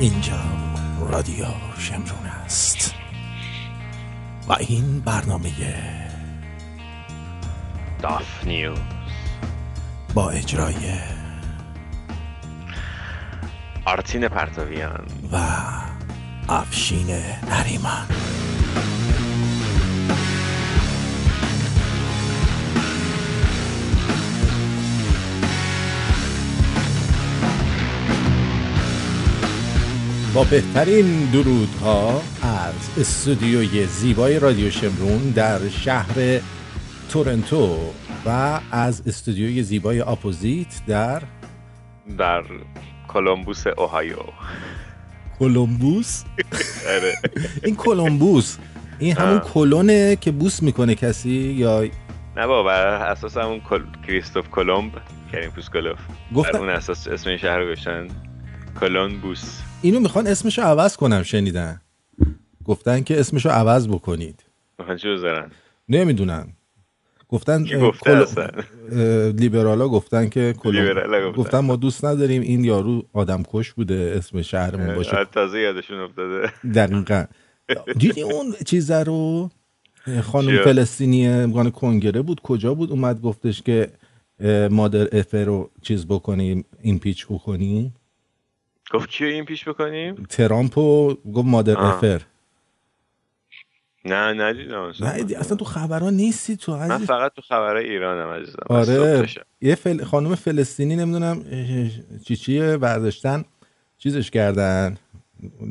اینجا رادیو شمرون است. و این برنامه داف نیوز. با اجرای آرتین پرتاویان و افشین نریمان. با بهترین درودها از استودیوی زیبای رادیو شمرون در شهر تورنتو و از استودیوی زیبای اپوزیت در در کولومبوس اوهایو. کولومبوس آره. این کولومبوس این همون. کلونه که بوس می‌کنه کسی یا نه بابا اساس همون کل... کریستوف کلمب کریم بر گفتن اون اساس اسم این شهر رو گذاشتن کولومبوس اینو می‌خوان اسمشو عوض کنم شنیدن. گفتن که اسمشو عوض بکنید. می‌خوان چی بذارن؟ نمی‌دونم گفتن گفته کل- لیبرالا گفتن که لیبرالا گفتن. گفتن ما دوست نداریم این یارو آدم کش بوده اسم شهرمون باشه. تازه یادشون افتاده. دقیقا. دیدی اون چیز رو؟ خانم؟ فلسطینی افغان کنگره بود کجا بود؟ اومد گفتش که مادر افر رو چیز بکنیم ایمپیچ بکنیم. گفت کیو این پیش بکنیم؟ ترامپ رو گفت مادر آه. افر نه ندیدم اصلا. نه دی- اصلا تو خبرها نیستی تو من عزیز. فقط تو خبرهای ایرانم عزیزم. آره. یه فل... خانم فلسطینی نمی‌دونم چی چیه برداشتن چیزش کردن؟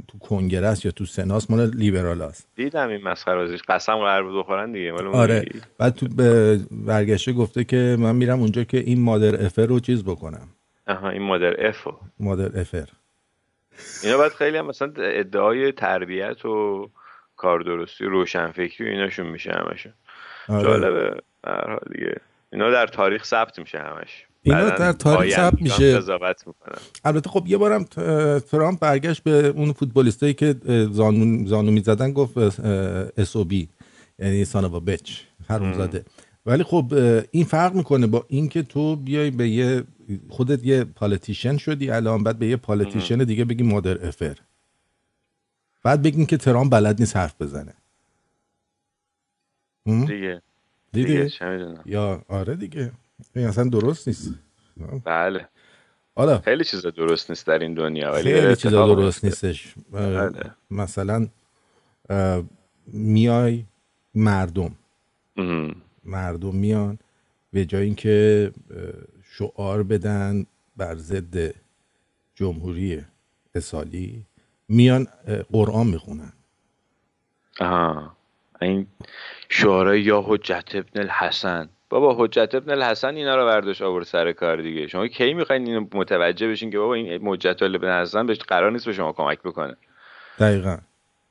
تو کنگره است یا تو سناس مال لیبرال است. دیدم این مسخره بازیش. قسم قرار بود بخورن دیگه مال آره. دیگه. بعد تو به برگشته گفته که من میرم اونجا که این مادر افر رو چیز بکنم. آها این مادر افو مادر افر اینا باید خیلی هم مثلا ادعای تربیت و کار درستی و روشنفکری و ایناشون میشه همشون. آره. جالبه. به هر حال دیگه. اینا در تاریخ ثبت میشه همش. اینا در تاریخ ثبت میشه. قضاوت می‌کنن. البته خب یه بارم ترامپ برگشت به اون فوتبالیستایی که زانو, زانو می‌زدن گفت SOB یعنی son of a bitch حرومزاده ولی خب این فرق می‌کنه با اینکه تو بیای به یه خودت یه politician شدی الان بعد به یه politician دیگه بگی mother effer. بعد بگین که ترامپ بلد نیست حرف بزنه؟ دیگه. دیدی؟ دیگه یا آره دیگه. این اصلا درست نیست. بله. حالا خیلی چیزا درست نیست در این دنیا ولی خیلی چیزا درست. نیستش. بله. مثلا میای مردم. مردم میان به جای اینکه شعار بدن بر ضد جمهوری اسالی میان قرآن می‌خونن. آها. این شعارهای یا حجت ابن الحسن. بابا حجت ابن الحسن اینا رو برداشت آورد سر کار دیگه. شما کی می‌خواین اینو متوجه بشین که بابا این حجت ابن الحسن بهش قرار نیست به شما کمک بکنه؟ دقیقا.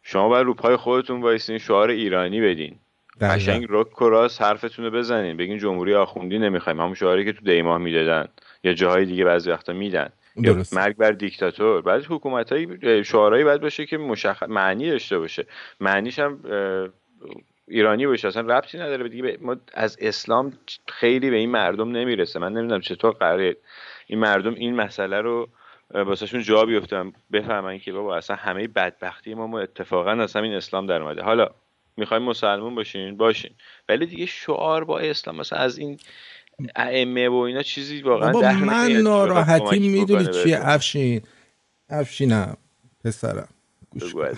شما باید رو پای خودتون وایسین شعار ایرانی بدین. قشنگ رک و راست حرفتون رو بزنین. بگین جمهوری آخوندی نمی‌خوایم. همون شعاری که تو دیماه می‌دادن. یا جاهای دیگه بعضی وقتا میدن. درست. مرگ بر دیکتاتور. بعد حکومت های شعارهایی باید باشه که مشخص معنی داشته باشه. معنیش هم ایرانی باشه. اصلا ربطی نداره. دیگه به- ما از اسلام خیلی به این مردم نمی‌رسه. من نمی‌دونم چطور قراره این مردم این مسئله رو واسهشون جا بیفتن. بفهمن که بابا اصلا همه بدبختی ما, ما اتفاقا از همین اسلام در اومده حالا می‌خوایم مسلمون باشین باشین. ولی دیگه شعار با اسلام مثلا از این ائمه و اینا چیزی واقعا بابا من ناراحتی می‌دونی چیه. افشین. افشینم. پسرم. گوش کن.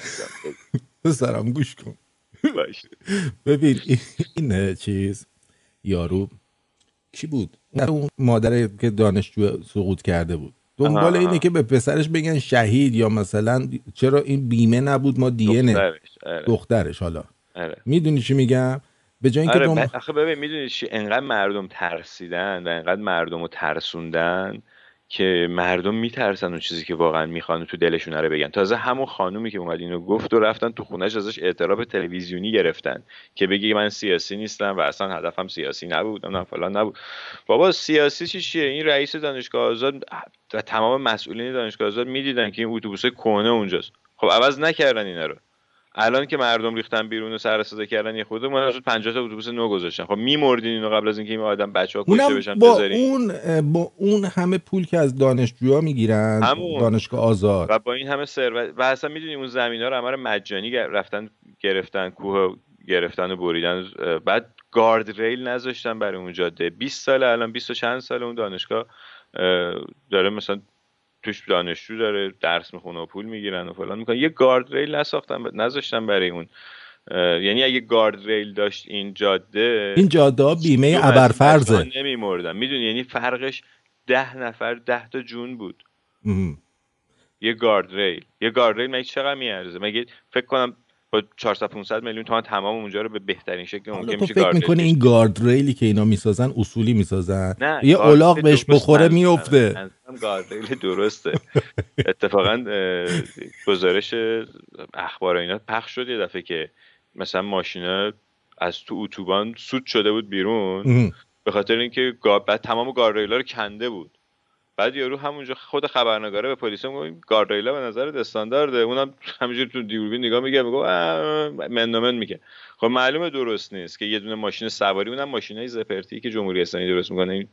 پسرم گوش کن. ببین این- چیز یارو کی بود؟ اون مادر که دانشجو سقوط کرده بود. دنبال اینه. که به پسرش بگن شهید یا مثلا چرا این بیمه نبود ما دیه دخترش، آره، دخترش حالا. آره. می‌دونی چی میگم؟ به جای اینکه آره ب- آخه ببین می‌دونی چی؟ انقدر مردم ترسیدن و انقدر مردم رو ترسوندن که مردم میترسن اون چیزی که واقعا می‌خوان تو دلشون رو بگن. تازه همون خانومی که اومد اینو گفت و رفتن تو خونش ازش اعتراف تلویزیونی گرفتن که بگی من سیاسی نیستم و اصلا هدفم سیاسی نبود نه فلان نبود. بابا سیاسی چی چیه؟ این رئیس دانشگاه آزاد و تمام مسئولین دانشگاه آزاد می‌دیدن که این اتوبوس کهنه اونجاست. خب عوض نکردن اینا رو. الان که مردم ریختن بیرون و سر صدا کردن یه خود ما 50 تا اتوبوس نو گذاشتن. خب میمردین اینو قبل از اینکه این آدم بچه‌ها کشته بشن با اون با اون همه پول که از دانشجوها می‌گیرن دانشگاه آزاد. و با این همه ثروت و اصلا می‌دونیم اون زمینا رو همه مجانی رفتن گرفتن کوه گرفتن و بریدن. بعد گارد ریل نذاشتن برای اون جاده. 20 سال الان 20 و چند سال اون دانشگاه داره مثلا توش دانشجو داره درس می‌خونه و پول می‌گیرن و فلان می‌کنن یه گارد ریل نساختن نذاشتن برای اون. یعنی اگه گارد ریل داشت این جاده این جاده بیمه ابرفرزه نمیمردن. می‌دونی؟ یعنی فرقش ده نفر ده تا جون بود. یه گارد ریل. یه گارد ریل مگه چقدر میارزه؟ مگه فکر کنم با 400 500 میلیون تومان تمام اونجا رو به بهترین شکل ممکن میشه فکر می‌کنه این گارد ریلی که اینا می‌سازن اصولی می‌سازن؟ یه اولاغ بهش بخوره میفته گارد ریل درسته. اتفاقا گزارش اخبار اینا پخش شد یه دفعه که مثلا ماشینا از تو اتوبان سود شده بود بیرون. به خاطر اینکه بعد تمام گارد رو کنده بود. بعد یارو همونجا خود خبرنگاره به پلیس میگه گاردریلا به نظر استاندارده؟ اونم همینجوری تو دوربین نگاه میگه میگه من میگه خب معلومه درست نیست که یه دونه ماشین سواری اونم ماشینای زپرتی که جمهوری اسلامی درست می‌کنه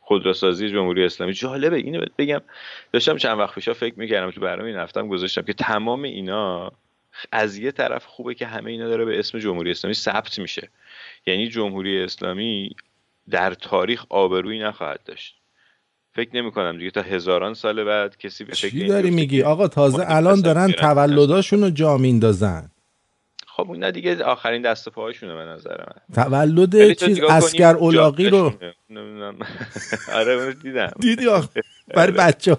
خودروسازی جمهوری اسلامی. جالبه اینو بگم. داشتم چند وقت پیشا فکر می‌کردم تو برنامه این هفتم گذاشتم که تمام اینا از یه طرف خوبه که همه اینا داره به اسم جمهوری اسلامی ثبت میشه. یعنی جمهوری اسلامی در تاریخ آبرویی نخواهد داشت. فکر نمی کنم دیگه تا هزاران سال بعد کسی به فکر داری میگی؟ آقا تازه الان دارن تولداشون رو جا میندازن. خب اون دیگه آخرین دست پاهاشونه به نظر من. تولد چیز اسکر اولاقی رو آره اون دیدم. دیدی برای بچه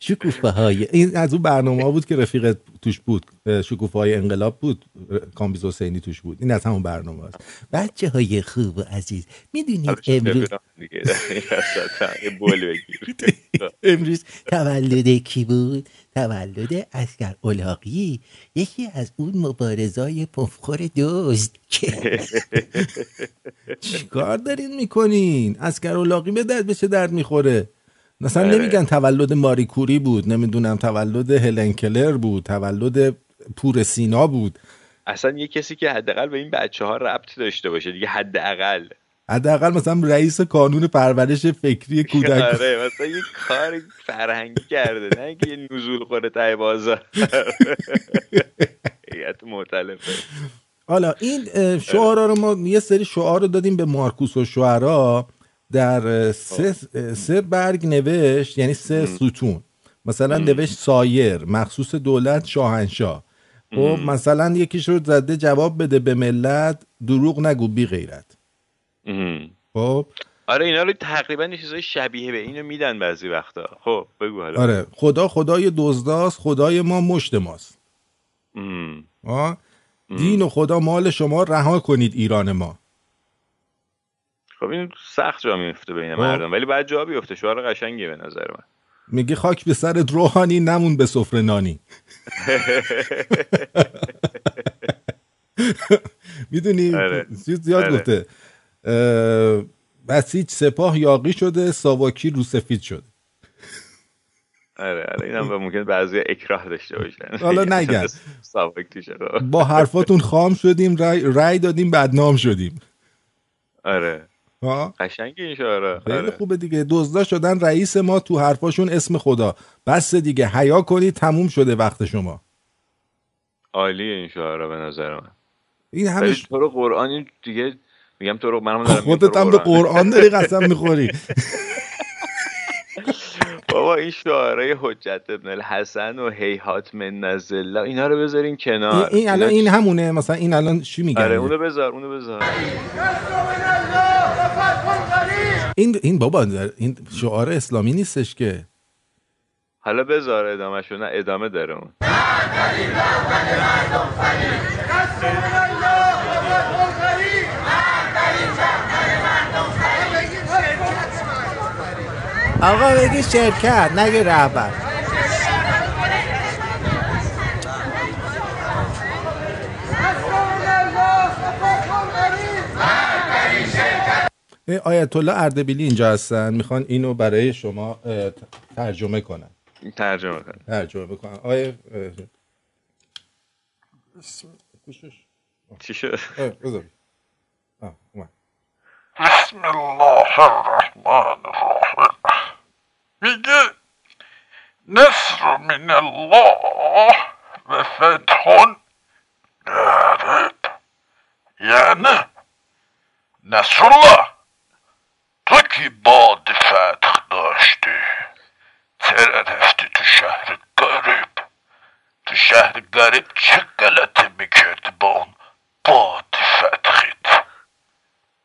شکوفه های این از اون برنامه ها بود که رفیق توش بود. شکوفه های انقلاب بود. کامبیز حسینی توش بود. این از همون برنامه هست بچه های خوب و عزیز می‌دونید امروز امروز تولد کی بود؟ تولد اسکر اولاقی یکی از اون مبارزای پفخور دوست. چیکار دارین می‌کنین؟ اسکر اولاقی به درد بشه درد می‌خوره؟ مثلا آره. نمیگن تولد ماری کوری بود نمی‌دونم تولد هلن کلر بود تولد پور سینا بود. اصلا یه کسی که حداقل به این بچه ها ربط داشته باشه دیگه حداقل. حداقل مثلا رئیس کانون پرورش فکری کودک. آره مثلا یه کار فرهنگی کرده نه که یه نزول خوره تای بازار هیئت حالا این شعارا رو ما یه سری شعار رو دادیم به مارکوس و شعرا. در سه, سه برگ نوشت یعنی سه ستون. مثلا نوشت سایر مخصوص دولت شاهنشاه. خب مثلا یکیش رو زده جواب بده به ملت دروغ نگو بی غیرت. خب. آره اینا رو تقریبا چیزای شبیه به اینو میدن بعضی وقتا. خب بگو حالا. آره خدا خدای دزداست خدای ما مشت ماست. دین و خدا مال شما رها کنید ایران ما. خب این سخت جا میفته بین. مردم ولی بعد جا بیفته شعار قشنگی به نظر من. میگه خاک به سر روحانی نمون به سفره نانی. می‌دونی آره. زیاد آره. گفته. بسیج سپاه یاقی شده ساواکی رو سفید شده. آره آره اینم ممکن بعضی اکراه داشته باشن. حالا نگن با حرفاتون خام شدیم رای, رای دادیم بدنام شدیم. آره. قشنگ این شعره خیلی آره. خوبه دیگه. دزدا شدن رئیس ما تو حرفاشون اسم خدا. بس دیگه. حیا کنید تموم شده وقت شما. عالیه این شعره به نظر من. این همش تو رو قرآن دیگه میگم تو رو منم دارم خودت هم به قرآن. داری قسم می‌خوری. بابا این شعاره حجت ابن الحسن و هیهات من نزل اینا رو بذارین کنار. این الان این همونه. مثلا این الان چی میگن؟ آره اونو بذار اونو بذار. این این بابا این شعار اسلامی نیستش که. حالا بذار ادامه نه ادامه داره اون. آقا بگی شرکت نگه رهبر. آیت الله اردبیلی اینجا هستن. می‌خوان اینو برای شما ترجمه کنن. ترجمه کنن. ترجمه بکنن. آیه چی شد؟ بسم الله الرحمن الرحیم. میگه نصر من الله و فتح قریب یعنی نصر الله تو که باد فتح داشتی. چرا رفتی تو شهر قریب تو شهر قریب چه غلطی می‌کردی با اون باد فتحیت؟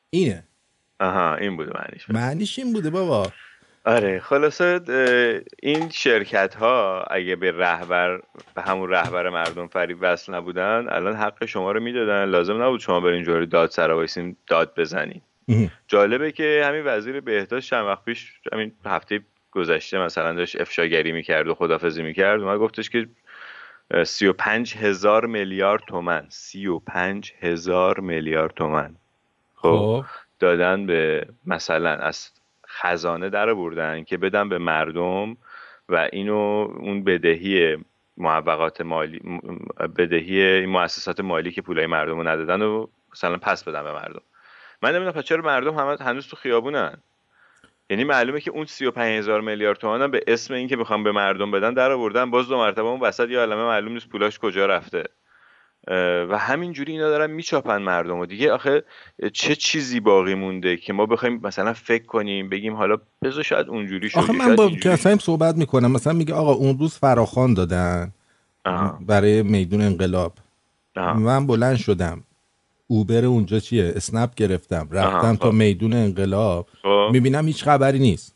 اینه. آها این بوده معنیش. معنیش این بوده بابا. آره خلاصه این شرکت ها اگه به رهبر به همون رهبر مردم فریب وصل نبودن الان حق شما رو می‌دادن. لازم نبود شما برین اینجوری داد سر وایسین داد بزنین. جالبه که همین وزیر بهداشت چند وقت پیش همین هفته گذشته مثلا داشت افشاگری می‌کرد و خدافزی می‌کرد و گفتش که سی و پنج هزار میلیارد تومن سی و پنج هزار میلیارد تومن خب دادن به مثلا از خزانه در بردن که بدن به مردم و اینو اون بدهی معوقات مالی بدهی مؤسسات مالی که پولای مردم رو ندادن و مثلا پس بدن به مردم. من نمی‌دونم چرا مردم همه هنوز تو خیابونن. یعنی معلومه که اون 35 هزار میلیارد تومان هم به اسم اینکه بخوام به مردم بدن در آوردن باز دو مرتبه اون وسط یه عالمه معلوم نیست پولاش کجا رفته. و همینجوری اینا دارن میچاپن مردم و دیگه آخه چه چیزی باقی مونده که ما بخوایم مثلا فکر کنیم بگیم حالا بذار شاید اونجوری شد آخه من با کسایم صحبت می‌کنم. مثلا میگه آقا اون روز فراخان دادن برای میدون انقلاب. من بلند شدم. اوبر اونجا چیه؟ اسنپ گرفتم رفتم تا میدون انقلاب. خب. می‌بینم هیچ خبری نیست.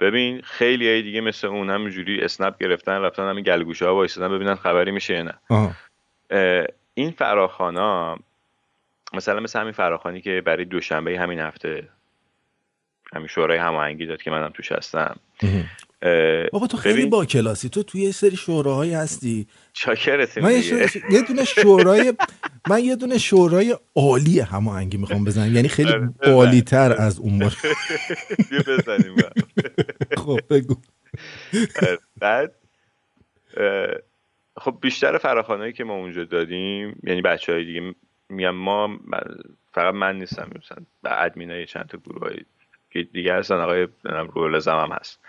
ببین خیلی های دیگه مثل اون همینجوری اسنپ گرفتن رفتن همین گلگوشه ها وایسادن ببینن خبری میشه یا نه. این فراخانا مثلا مثل همین فراخانی که برای دوشنبه همین هفته همین شورای هماهنگی داد که منم توش هستم. بابا تو خیلی با کلاسی. تو توی یه سری شوراهایی هستی. چاکرتی من یه دونه شورای من یه دونه شورای عالی هماهنگی می‌خوام بزنم. یعنی خیلی آره، عالی تر از اون باشه بزنیم خب بگو. بعد خب بیشتر فراخانهایی که ما اونجا دادیم یعنی بچه های دیگه میگم ما فقط من نیستم مثلا ادمینای چند تا گروه که دیگه هستن آقای رولزم هم هست.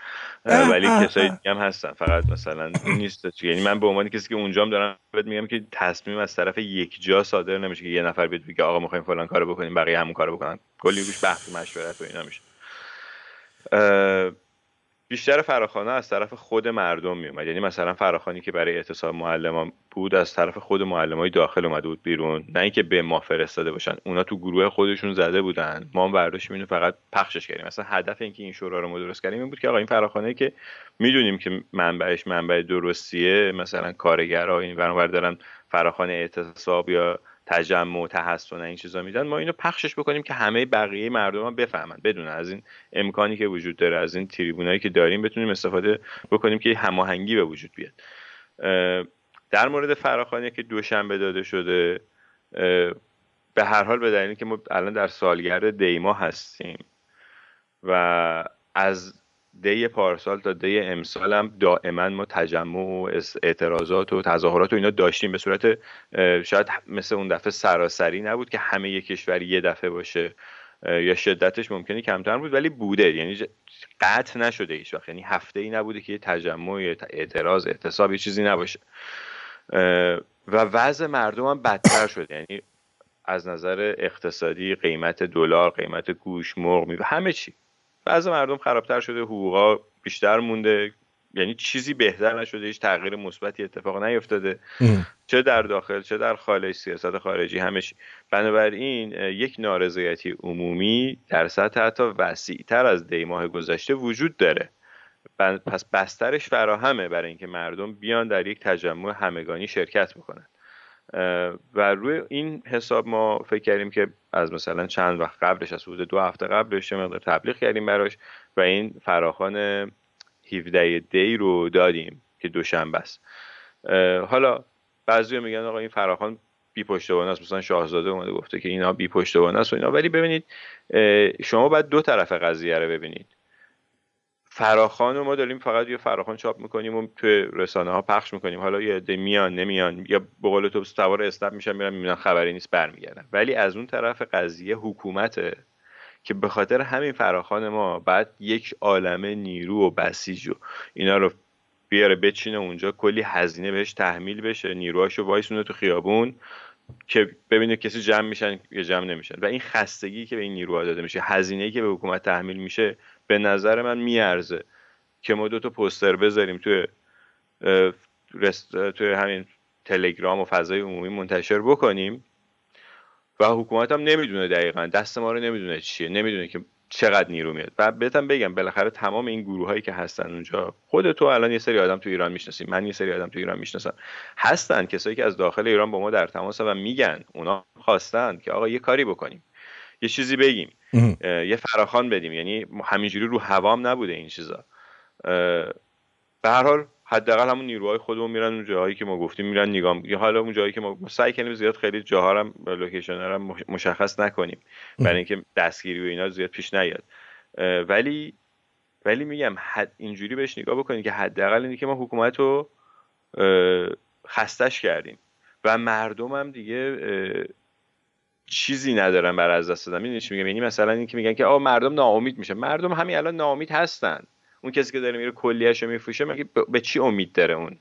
ولی کسایی دیگه هم هستن. فقط مثلا نیست یعنی من به عنوان کسی که اونجام دارم بهت میگم که تصمیم از طرف یک جا صادر نمیشه که یه نفر بیاد بگه آقا می‌خوایم فلان کارو بکنیم بقیه همون کارو بکنن. کلی گوش بحث مشورت و اینا میشه. بیشتر فراخانه از طرف خود مردم میومد یعنی مثلا فراخانی که برای اعتصاب معلمان بود از طرف خود های داخل اومده بود بیرون. نه اینکه به ما فرستاده باشن. اونا تو گروه خودشون زده بودن. ما هم برداشتیم اینو فقط پخشش کردیم. مثلا هدف اینکه این شورا رو ما درست کردیم این بود که آقا این فراخانه که می‌دونیم که منبعش منبع درستیه مثلا کارگرها این ورانور دارن فراخانه اعتصاب یا تجمع و تحسن این چیزا میدن ما اینو پخشش بکنیم که همه بقیه مردم هم بفهمن. بدون از این امکانی که وجود داره از این تریبونایی که داریم بتونیم استفاده بکنیم که هماهنگی به وجود بیاد. در مورد فراخانی که دوشنبه داده شده به هر حال به دلیلی که ما الان در سالگرد دیما هستیم و از دی پارسال تا دی امسال هم دائما ما تجمع و اعتراضات و تظاهرات و اینا داشتیم. به صورت شاید مثل اون دفعه سراسری نبود که همه یک کشور یه دفعه باشه. یا شدتش ممکنه کمتر بود ولی بوده. یعنی قطع نشده هیچ وقت. یعنی هفته ای نبوده که یه تجمع اعتراض اعتصاب یه چیزی نباشه. و وضع مردم هم بدتر شد یعنی از نظر اقتصادی قیمت دلار قیمت گوش مرغ همه چی. بعض مردم خرابتر شده حقوقا بیشتر مونده. یعنی چیزی بهتر نشده هیچ تغییر مثبتی اتفاق نیفتاده. چه در داخل چه در خارج سیاست خارجی همش. بنابراین یک نارضایتی عمومی در سطح حتی وسیعتر از دی ماه گذشته وجود داره. پس بسترش فراهمه برای اینکه مردم بیان در یک تجمع همگانی شرکت بکنن. و روی این حساب ما فکر کردیم که از مثلا چند وقت قبلش از حدود دو هفته قبلش مقدار تبلیغ کردیم براش و این فراخان 17 دی رو دادیم که دوشنبه است. حالا بعضی میگن آقا این فراخان بی پشتوانه است. مثلا شاهزاده اومده گفته که اینا بی پشتوانه است و اینا. ولی ببینید شما باید دو طرف قضیه رو ببینید. فراخان رو ما داریم فقط یه فراخان چاپ می‌کنیم و توی رسانه ها پخش می‌کنیم. حالا یه عده میان نمیان یا به قول تو سوار اسنپ میشن میرن می‌بینن خبری نیست برمیگردن. ولی از اون طرف قضیه حکومته که به خاطر همین فراخان ما بعد یک عالمه نیرو و بسیج و اینا رو بیاره بچینه اونجا کلی هزینه بهش تحمیل بشه نیروهاشو وایسونه تو خیابون که ببینه کسی جمع میشن یا جمع نمیشن. و این خستگی که به این نیروها داده میشه هزینه‌ای که به حکومت تحمیل میشه به نظر من میارزه که ما دو تا پوستر بذاریم توی توی همین تلگرام و فضای عمومی منتشر بکنیم. و حکومت هم نمی‌دونه دقیقا. دست ما رو نمی‌دونه چیه. نمی‌دونه که چقدر نیرو میاد. و بهتم بگم بالاخره تمام این گروه هایی که هستن اونجا خود تو الان یه سری آدم تو ایران می‌شناسیم. من یه سری آدم تو ایران می‌شناسم. هستن کسایی که از داخل ایران با ما در تماس و میگن. اونا خواستن که آقا یه کاری بکنیم. یه چیزی بگیم. یه فراخان بدیم. یعنی همینجوری رو هوام نبوده این چیزا. به هر حال حداقل همون نیروهای خودمون میرن اون جاهایی که ما گفتیم میرن نگاه یا حالا اون جایی که ما سعی کنیم زیاد خیلی جاها هم لوکیشن هم مشخص نکنیم. برای اینکه دستگیری و اینا زیاد پیش نیاد. ولی ولی میگم حد اینجوری بهش نگاه بکنید که حداقل اینه که ما حکومت رو خستش کردیم. و مردم هم دیگه چیزی ندارن بر از دست دادن. می‌دونی میگم؟ یعنی مثلا اینکه میگن که آ مردم ناامید میشه مردم همین الان ناامید هستن. اون کسی که داره میره کلیهش رو میفروشه مگه به چی امید داره اون؟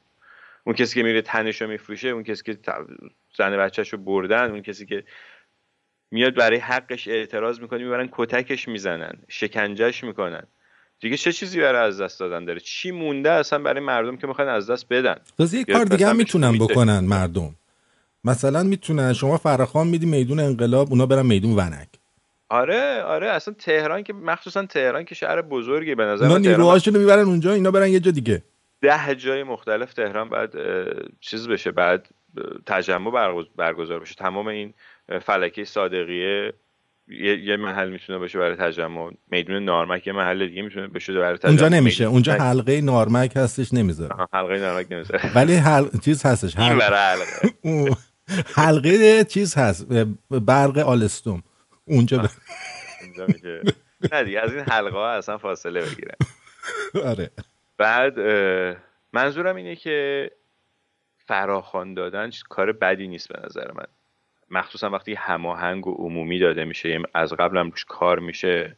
اون کسی که میره تنش رو میفروشه اون کسی که زن بچهش رو بردن اون کسی که میاد برای حقش اعتراض می‌کنه می‌برن کتکش می‌زنن شکنجهش می‌کنن. دیگه چه چیزی برای از دست دادن داره؟ چی مونده اصلا برای مردم که می‌خوان از دست بدن؟ تازه یه کار دیگه هم می‌تونن بکنن مردم. مثلا می‌تونن شما فراخان میدی میدون انقلاب اونا برن میدون ونک. آره آره اصلا تهران که مخصوصا تهران که شهر بزرگی به نظر اونا نیروهاشونو می‌برن اونجا اینا برن یه جا دیگه. ده جای مختلف تهران بعد چیز بشه بعد تجمع برگزار بشه. تمام این فلکه صادقیه یه, یه محل می‌تونه باشه برای تجمع. میدون نارمک یه محل دیگه می‌تونه بشه برای تجمع. اونجا نمیشه. اونجا حلقه نارمک هستش نمی‌ذاره. حلقه نارمک نمی‌ذاره. ولی حل... چیز هستش حلقه. حلقه. چیز هست برق آلستوم. اونجا ب... اونجا میشه نه دیگه از این حلقه ها اصلا فاصله بگیرن آره. بعد منظورم اینه که فراخوان دادن کار بدی نیست به نظر من. مخصوصا وقتی هماهنگ و عمومی داده میشه یعنی از قبل هم روش کار میشه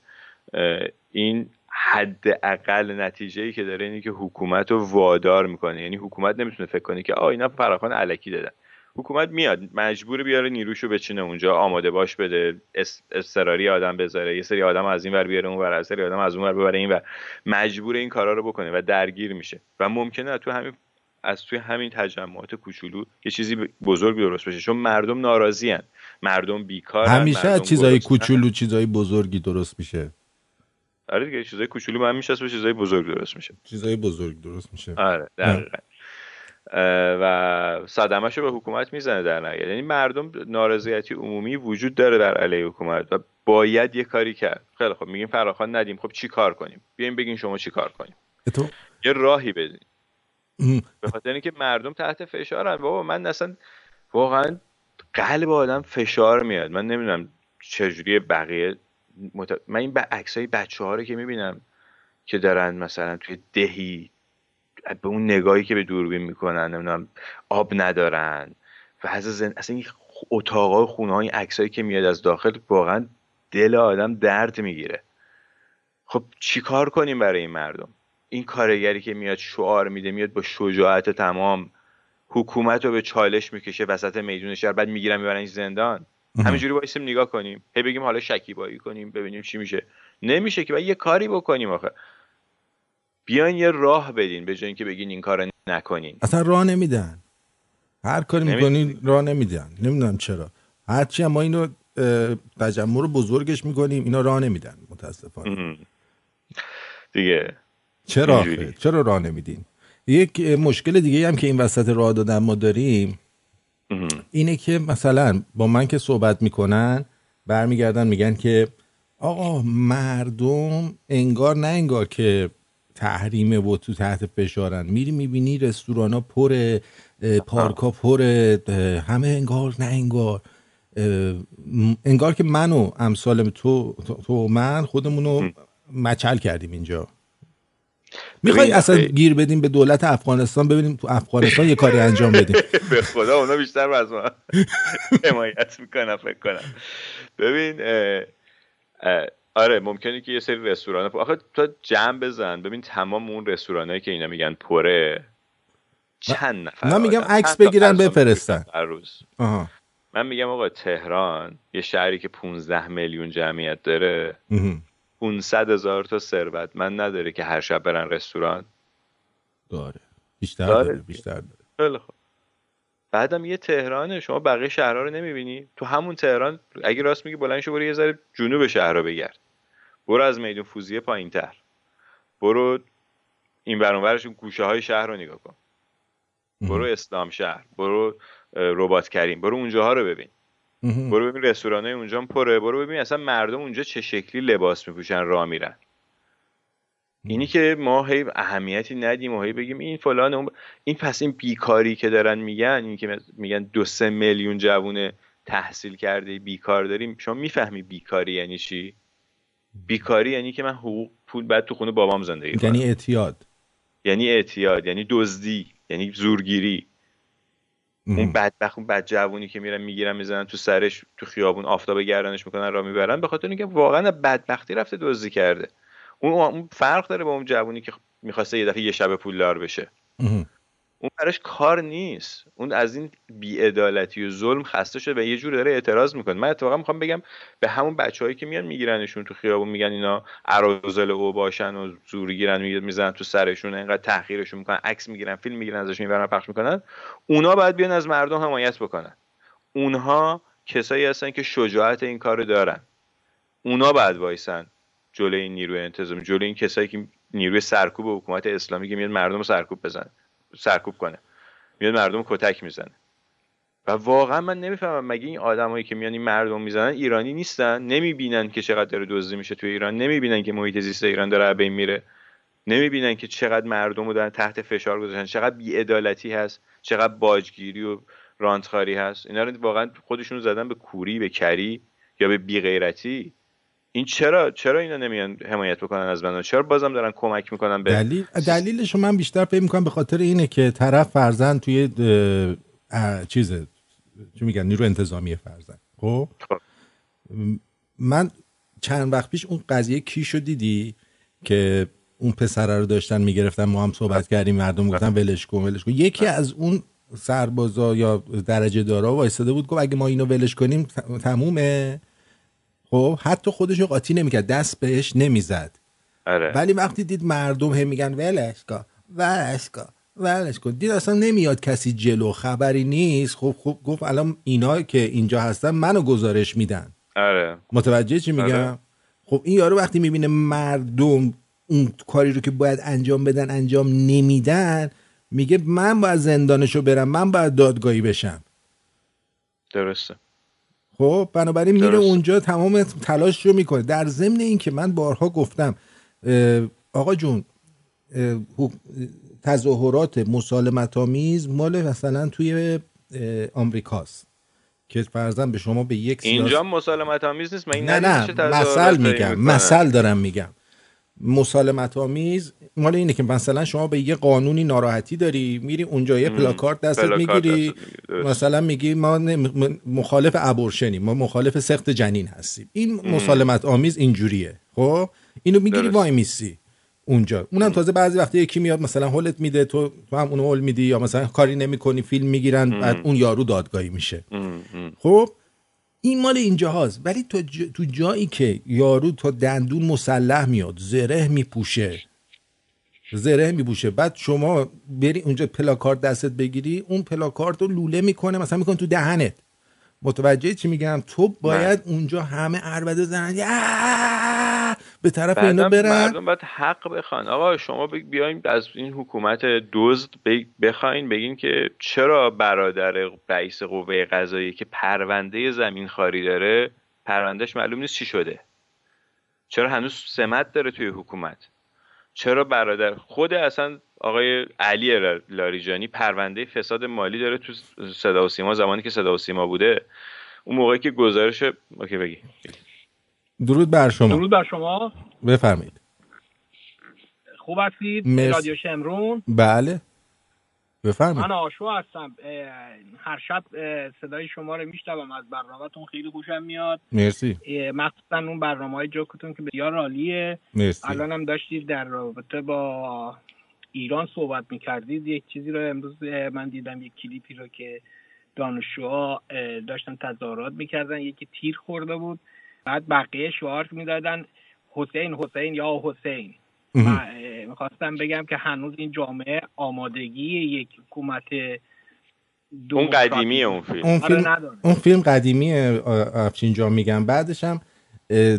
این حداقل نتیجه ای که داره اینه که حکومت رو وادار می‌کنه. یعنی حکومت نمی‌تونه فکر کنه که آ اینا فراخوان علکی دادن. حکومت میاد مجبور بیاره نیروشو بچینه اونجا آماده باش بده استراری آدم بذاره یه سری آدم از این ور بیاره اون ور سری آدم از اون ور ببره این ور. مجبور این کارا رو بکنه و درگیر میشه. و ممکنه تو همین از توی همین تجمعات کوچولو یه چیزی بزرگ درست بشه. چون مردم ناراضی هن. مردم بیکار همیشه از چیزای کوچولو چیزای بزرگی درست میشه. آره دیگه چیزای کوچولو من میشه و چیزای بزرگ درست میشه. چیزای بزرگ درست میشه. آره دقیقاً. و صدمش رو به حکومت می‌زنه در نهایت. یعنی مردم نارضایتی عمومی وجود داره در علیه حکومت و باید یه کاری کرد. خیلی خب میگیم فراخوان ندیم. خب چی کار کنیم؟ بیاین بگین شما چی کار کنیم؟ تو؟ یه راهی بدین. به خاطر اینکه مردم تحت فشارن. بابا من اصلا واقعا قلب آدم فشار میاد. من نمی‌دونم چجوری بقیه مت... من این عکسای بچه ها رو که می‌بینم که دارن مثلا توی دهی به اون نگاهی که به دوربین می‌کنن نمی‌دونم آب ندارن و از زن... اصلا این اتاقای خونه های عکسایی که میاد از داخل واقعا دل آدم درد می‌گیره. خب چیکار کنیم برای این مردم؟ این کارگری که میاد شعار میده میاد با شجاعت تمام حکومت رو به چالش می‌کشه وسط میدون شهر بعد می‌گیرن می‌برن زندان. همینجوری وایسیم نگاه کنیم. هی بگیم حالا شکیبایی کنیم ببینیم چی میشه. نمیشه که باید یه کاری بکنیم آخه. بیاین یه راه بدین به جای اینکه بگین این کار نکنین. اصلا راه نمیدن. هر کاری می‌کنین راه نمیدن. نمی‌دونم چرا. هرچی ما اینو تجمع رو بزرگش می‌کنیم اینا راه نمیدن متاسفانه. دیگه چرا چرا راه نمیدین؟ یک مشکل دیگه هم که این وسط راه دادن ما داریم اینه که مثلا با من که صحبت می‌کنن برمیگردن میگن که آقا مردم انگار نه انگار که تحریمه و تو تحت فشارن. میری می‌بینی رستوران ها پر پارک ها پر همه انگار نه انگار. انگار که من و امثال تو تو من خودمونو مچل کردیم اینجا. می‌خوای اصلا گیر بدیم به دولت افغانستان ببینیم تو افغانستان یه کاری انجام بدیم. به خدا اونا بیشتر از ما حمایت می‌کنن فکر کنم. ببین آره ممکنه که یه سری رستوران آخه تو جمع بزن. ببین تمام اون رستورانایی که اینا میگن پره چند نفر من میگم عکس بگیرن بفرستن. هر روز. آها. من میگم آقا تهران یه شهری که 15 میلیون جمعیت داره مهم. 500 هزار تا ثروتمند نداره که هر شب برن رستوران. داره. بیشتر داره داره. بیشتر داره. خیلی خوب. بعدم یه تهرانه. شما بقیه شهرها رو نمی‌بینی. تو همون تهران اگه راست میگی بلند شو برو یه ذره جنوب شهرها بگرد. برو از میدون فوزیه پایین تر برو این برانورش گوشه های شهر رو نگاه کن. برو اسلام شهر برو اه، رباط کریم برو اونجاها رو ببین. برو ببین رستوران اونجا پره برو ببین اصلا مردم اونجا چه شکلی لباس میپوشن راه میرن. اینی که ما هی اهمیتی ندیم و هی بگیم این فلان اون این پس این بیکاری که دارن میگن این که میگن دو سه میلیون جوون تحصیل کرده بیکار داریم شما می‌فهمی بیکاری یعنی چی؟ بیکاری یعنی که من حقوق پول بعد تو خونه بابام زندگی کنم. یعنی اعتیاد. یعنی اعتیاد یعنی دزدی یعنی زورگیری. اون مهم. بدبخت اون بد جوونی که میرن می‌گیرن می‌زنن تو سرش تو خیابون آفتاب گردنش می‌کنن را می‌برن. به خاطر اینکه واقعا بدبختی رفته دزدی کرده. اون اون فرق داره با اون جوونی که می‌خواسته یه دفعه یه شب پولدار بشه. مهم. اون براش کار نیست. اون از این بیعدالتی و ظلم خسته شده و یه جور داره اعتراض می‌کنه. من اتفاقا می‌خوام بگم به همون بچههایی که میان میگیرنشون تو خیابون میگن اینا اراذل او باشن و زورگیرن می- می‌زنن تو سرشون اینقدر تحقیرشون می‌کنن عکس می‌گیرن فیلم می‌گیرن ازش می‌برن پخش می‌کنن. اونا باید بیان از مردم حمایت بکنن. اونها کسایی هستن که شجاعت این کارو دارن. اونا باید وایسن جلوی نیروی انتظامی جلوی این کسایی که نیروی سرکوب حکومت اسلامی که میاد مردم رو سرکوب بزن سرکوب کنه. میاد مردم کتک می‌زنه. و واقعا من نمی‌فهمم مگه این آدمایی که میان این مردم می‌زنن ایرانی نیستن؟ نمی‌بینن که چقدر داره دزدی میشه توی ایران. نمی‌بینن که محیط زیست ایران داره بین میره. نمی‌بینن که چقدر مردم رو دارن تحت فشار گذاشتن. چقدر بیعدالتی هست. چقدر باجگیری و رانتخاری هست. اینا رو واقعا خودشون زدن به کوری به کری یا به بیغیرتی. این چرا چرا اینا نمیان حمایت بکنن از بنده؟ چرا بازم دارن کمک می‌کنن به دلیل دلیلش من بیشتر فکر می‌کنم به خاطر اینه که طرف فرزن توی چیز چی میگن نیرو انتظامی فرزن خب؟ خب. من چند وقت پیش اون قضیه کیشو دیدی که اون پسره رو داشتن می‌گرفتن ما هم صحبت کردیم مردم گفتن ولش کن ولش کن. یکی از اون سربازا یا درجه دارا وایساده بود گفت اگه ما اینو ولش کنیم تمومه. خب حتی خودش رو قاطی نمی‌کرد دست بهش نمی‌زد. آره. ولی وقتی دید مردم هم میگن ولش کن ولش کن ولش کن. دید اصلا نمیاد کسی جلو خبری نیست. خب خب گفت الان اینا که اینجا هستن منو گزارش میدن. آره. متوجه چی میگم؟ آره. خب این یارو وقتی می‌بینه مردم اون کاری رو که باید انجام بدن انجام نمیدن میگه من باید زندانشو برم من باید دادگاهی بشم. درسته. خب بنابراین میره. اونجا تمام تلاش رو می‌کنه. در ضمن این که من بارها گفتم آقا جون تظاهرات مسالمت آمیز مال مثلا توی آمریکاست که فرضاً به شما به یک اینجا مسالمت آمیز نیست؟ من این نه نه مثل میگم مثل دارم میگم. مسالمت آمیز مال اینه که مثلا شما به یه قانونی ناراحتی داری میری اونجا یه پلاکارد دستت می‌گیری. مثلا میگی ما مخالف ابورشنیم ما مخالف سخت جنین هستیم. این مسالمت آمیز اینجوریه. خب؟ اینو می‌گیری. وای میسی اونجا. اونم تازه بعضی وقتی یکی میاد مثلا هولت میده تو تو هم اونو هول میدی یا مثلا کاری نمی‌کنی فیلم می‌گیرن بعد اون یارو دادگاهی میشه. خب؟ این مال اینجا هاست ولی تو, ج... تو جایی که یارو تا دندون مسلح میاد زره میپوشه. زره میپوشه. بعد شما بری اونجا پلاکارد دستت بگیری اون پلاکارد رو لوله می‌کنه مثلا می‌کنه تو دهنت. متوجه چی میگم؟ تو باید اونجا همه عربده زنن. "یا!" به طرف اینا برن. مردم باید حق بخوان آقا شما بیاین از این حکومت دزد بخواین بگین که چرا برادر رئیس قوه قضایی که پرونده زمین خاری داره پروندهش معلوم نیست چی شده. چرا هنوز سمت داره توی حکومت؟ چرا برادر خود اصلا آقای علی لاریجانی پرونده فساد مالی داره تو صدا و سیما زمانی که صدا و سیما بوده. اون موقعی که گزارش اوکی بگی. درود بر شما. درود بر شما. بفرمایید. خوب هستید. رادیو شمرون. بله. بفرمایید. من آشو هستم. هر شب صدای شما رو میشنوم. از برنامهتون خیلی خوشم میاد. مرسی. مخصوصا اون برنامه های جوکتون که بسیار عالیه. مرسی. الان هم داشتید در رابطه با ایران صحبت می‌کردید یک چیزی رو امروز من دیدم یک کلیپی رو که دانشجوها داشتن تظاهرات می‌کردن یکی تیر خورده بود بعد بقیه شعار می‌دادن حسین حسین یا حسین. می‌خواستم بگم که هنوز این جامعه آمادگی یک حکومت اون قدیمی اون فیلم. اون آره فیلم اون فیلم قدیمی افشین جان میگم بعدش هم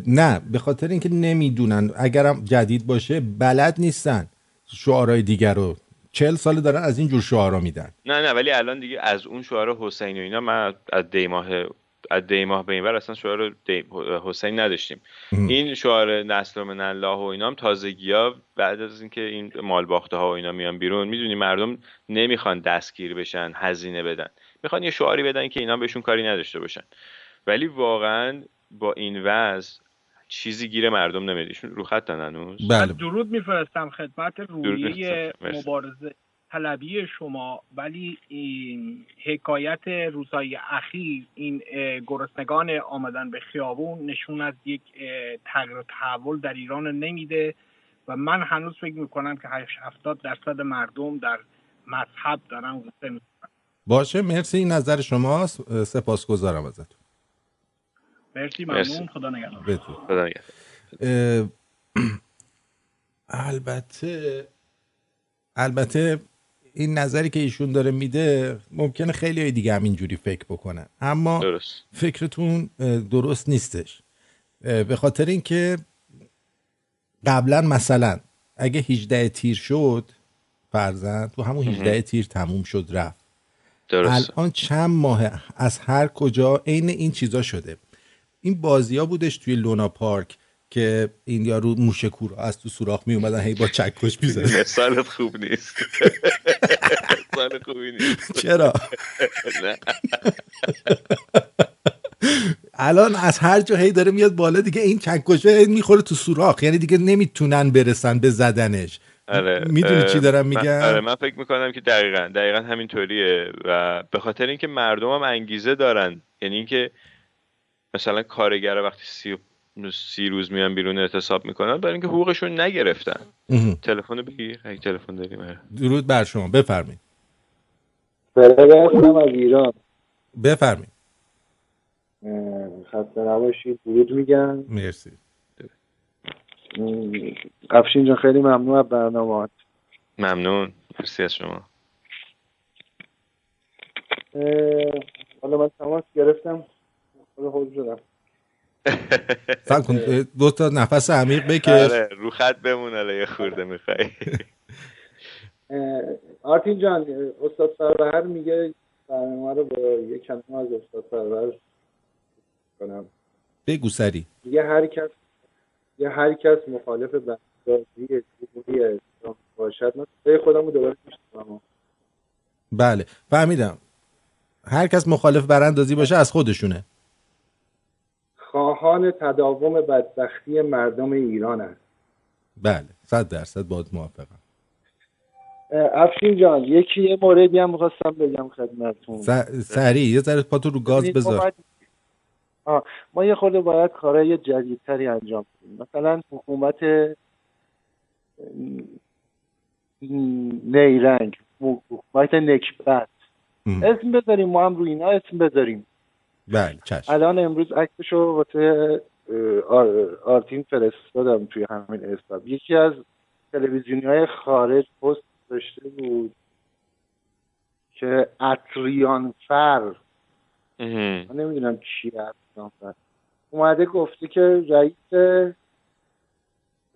نه به خاطر اینکه نمی‌دونن اگرم جدید باشه بلد نیستن. شعارهای دیگر رو چل سال دارن از این جور شعارا میدن نه نه ولی الان دیگه از اون شعار حسین و اینا من از دیماه از دیماه به این ور اصلا شعار. حسین نداشتیم مهم. این شعار نسل من الله و اینا هم تازگی ها بعد از اینکه این مال باخته ها و اینا میان بیرون می‌دونی مردم نمی‌خوان دستگیر بشن هزینه بدن می‌خوان یه شعاری بدن که اینا بهشون کاری نداشته باشن ولی واقعا با این وضع چیزی گیر مردم نمیاد ایشون رو خط هنوز؟ بله. من درود میفرستم خدمت رویه. مبارزه طلبی شما. ولی این حکایت روزهای اخیر این گرسنگان آمدن به خیابون نشون از یک تغییر و تحول در ایران رو نمیده و من هنوز فکر می‌کنم که 70 درصد مردم در مذهب دارن باشه. مرسی. این نظر شماست. سپاسگزارم ازتون. مرسی مرسی. ممنون خدا نگهدار. بدرود. خدا نگهدار. البته البته این نظری که ایشون داره میده ممکنه خیلی های دیگه هم اینجوری فکر بکنن. اما درست. فکرتون درست نیستش. به خاطر اینکه قبلا مثلا اگه 18 تیر شد فرزند تو همون 18 تیر تموم شد رفت. درست. الان چند ماه از هر کجا عین این چیزا شده. این بازی ها بودش توی لونا پارک که این یارو موشکورا از تو سوراخ می اومدن هی با چکش می‌زدن. مثالت خوب نیست. مثال خوبی نیست. چرا. الان از هر جا هی داره میاد بالا دیگه این چکشه می‌خوره تو سوراخ. یعنی دیگه نمی‌تونن برسن به زدنش. آره می‌دونی چی دارم میگم؟ آره من فکر می‌کنم که دقیقا دقیقا همینطوریه و به خاطر اینکه مردم هم انگیزه دارن. یعنی اینکه مثلا کارگر وقتی سی, سی روز میان بیرون اعتصاب می‌کنن برای اینکه حقوقشون نگرفتن. تلفن بگیر. اگه تلفن داریم آره. درود بر شما. بفرمایید. برگشتم از ایران. بفرمایید. اه، خسته نباشید. درود میگم. مرسی. افشین جان خیلی ممنون از برنامه ممنون. مرسی از شما. حالا من تماس گرفتم. فکر کن دو تا نفس عمیق بکش. آره رو خط بمون حالا یه خورده می‌خوای. اه، آرتین جان استاد سربهر میگه برنامه رو با یه کلمه از استاد سربهر کنم. بگو سری. میگه هر کس یه هر کس مخالف بندازی جمهوری اسلام باشد. من خودم رو دوباره میشنوم. بله فهمیدم. هر کس مخالف براندازی باشه از خودشونه. خواهان تداوم بدبختی مردم ایران است. بله صد درصد باید موافقم. افشین جان یکی یه موردی هم می‌خواستم بگم خدمتتون. س- سریع یه ذره پاتو رو گاز بذار. باید- آه، ما یه خورده باید کارهای جدیدتری انجام بدیم. مثلا حکومت نیرنگ حکومت نکبت. اسم بذاریم ما هم روی اینا اسم بذاریم. بله چشم. الان امروز عکسشو واسه آر- آرتین فرستادم توی همین حساب. یکی از تلویزیونی های خارج پست داشته بود که اتریان فر. من نمی‌دونم چی اتریان فر. اومده گفته که رئیس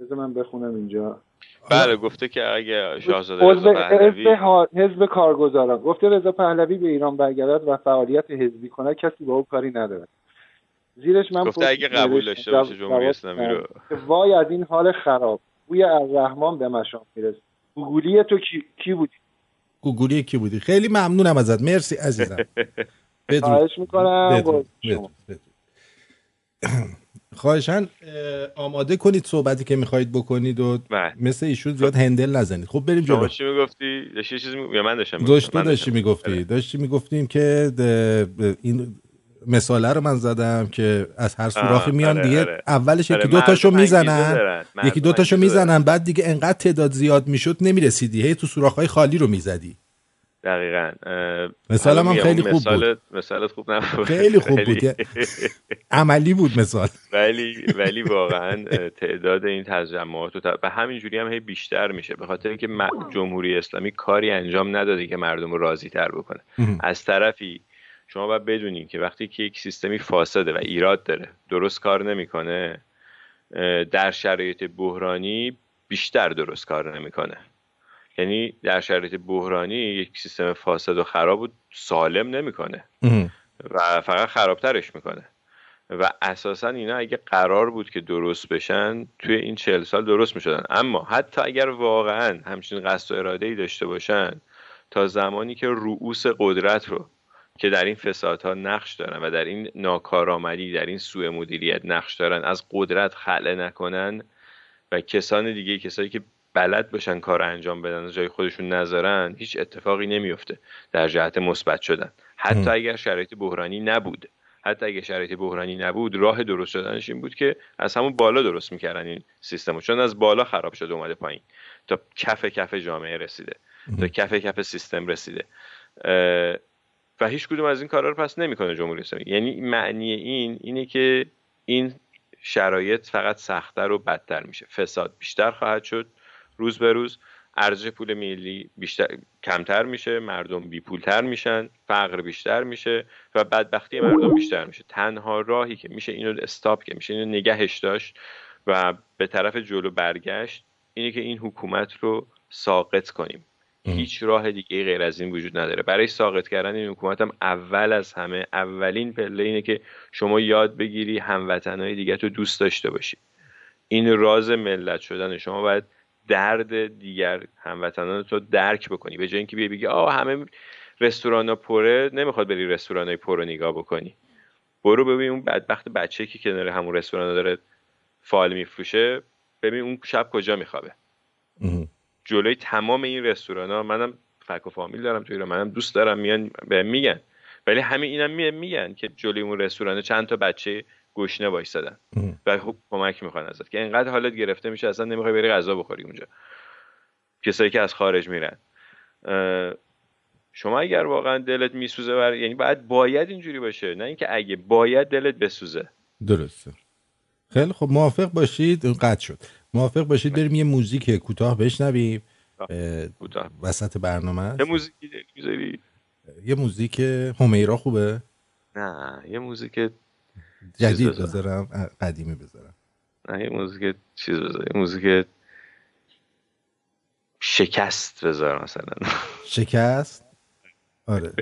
بذار من بخونم اینجا. بله گفته که اگه شاهزاده رضا پهلوی حزب کارگزاران. گفته رضا پهلوی به ایران برگردد و فعالیت حزبی کند کسی با او کاری ندارد. زیرش من گفته اگه قبول داشته باشه جمهوری اسلامی رو. که وای از این حال خراب. بوی الرحمن به مشام می‌رسه. گوگولی تو کی, کی بودی؟ گوگولی کی بودی؟ خیلی ممنونم ازت. مرسی عزیزم. بدرود. خواهش می‌کنم. بدرود. بدرود. خواهشن آماده کنید صحبتی که می‌خواهید بکنید و بله. مثل ایشون زیاد هندل نزنید. خب بریم جلو. چی می‌گفتی؟ داشتی چیزی می... یا من داشتم داشتی داشتی. می‌گفتی. داشتی می‌گفتیم که ده- این مساله رو من زدم که از هر سوراخی میان آره، دیگه آره. اولش آره، یکی دو تاشو می‌زنن. یکی دو تاشو. می‌زنن. بعد دیگه انقدر تعداد زیاد می‌شد نمی‌رسیدی. هی تو سوراخ‌های خالی رو می‌زدی. دقیقا. حالا هم خیلی خوب بود. مثالت- خوب نبود. خیلی خوب بود. عملی بود مثال. ولی ولی واقعا تعداد این تجمعات و ت- و همینجوری هم هی بیشتر میشه. به خاطر اینکه جمهوری اسلامی کاری انجام نداده که مردم رو راضی تر بکنه از طرفی شما باید بدونین که وقتی که یک سیستمی فاسده و ایراد داره درست کار نمی‌کنه در شرایط بحرانی بیشتر درست کار نمی‌کنه. یعنی در شرایط بحرانی یک سیستم فاسد و خراب و سالم نمی‌کنه. و فقط خرابترش می‌کنه. و اساسا اینا اگه قرار بود که درست بشن توی این چهل سال درست می‌شدن. اما حتی اگر واقعا همچین قصد و اراده ای داشته باشن تا زمانی که رؤوس قدرت رو که در این فسادها نقش دارن و در این ناکارآمدی در این سوء مدیریت نقش دارن از قدرت خلع نکنن و کسان دیگه کسایی که بلد باشن کار انجام بدن جای خودشون نذارن هیچ اتفاقی نمیفته. در جهت مثبت شدن. حتی اگر شرایط بحرانی نبود. حتی اگه شرایط بحرانی نبود راه درست شدنش این بود که از همون بالا درست می‌کردن این سیستم چون از بالا خراب شده اومده پایین. تا کف کف جامعه رسیده. تا کف کف سیستم رسیده. و هیچ کدوم از این کارا رو پس نمی‌کنه جمهوری اسلامی. یعنی معنی این اینه که این شرایط فقط سختتر و بدتر میشه. فساد بیشتر خواهد شد. روز به روز ارزش پول ملی بیشتر کمتر میشه مردم بی پولتر میشن فقر بیشتر میشه و بدبختی مردم بیشتر میشه. تنها راهی که میشه اینو استاپ که میشه اینو نگهش داشت و به طرف جلو برگشت اینه که این حکومت رو ساقط کنیم. هیچ راه دیگه غیر از این وجود نداره. برای ساقط کردن این حکومت هم اول از همه اولین پله اینه که شما یاد بگیری هموطنهای دیگه تو دوست داشته باشی. این راز ملت شدن شما باید درد دیگر هموطنان تو درک بکنی. به جای اینکه بیای بگی آه همه رستوران ها پره نمی‌خواد بری رستوران های پر رو نگاه بکنی. برو ببین اون بدبخت بچه که کنار همون رستوران داره فال میفروشه ببین اون شب کجا میخوابه. جلوی تمام این رستوران ها منم فک و فامیل دارم توی ایران منم دوست دارم میان به میگن. ولی همین اینم هم میگن که جلوی اون رستوران چند تا بچه گشنه وایسادن. و خب کمک می‌خوان ازت. که انقدر حالت گرفته میشه اصلا نمی‌خوای بری غذا بخوری اونجا. کسایی که از خارج میرن. شما اگر واقعا دلت میسوزه بر... یعنی باید باید اینجوری باشه. نه اینکه اگه باید دلت بسوزه. درسته خیلی خب موافق باشید. قطع شد. موافق باشید بریم یه موزیک کوتاه بشنویم. کوتاه. وسط برنامه یه موزیکی یه موزیک همیرا خوبه؟ نه یه موزیک جدید بذارم. قدیمی بذارم. نه یه موزیک چیز بذار یه موزیک شکست بذار مثلا. شکست؟ آره.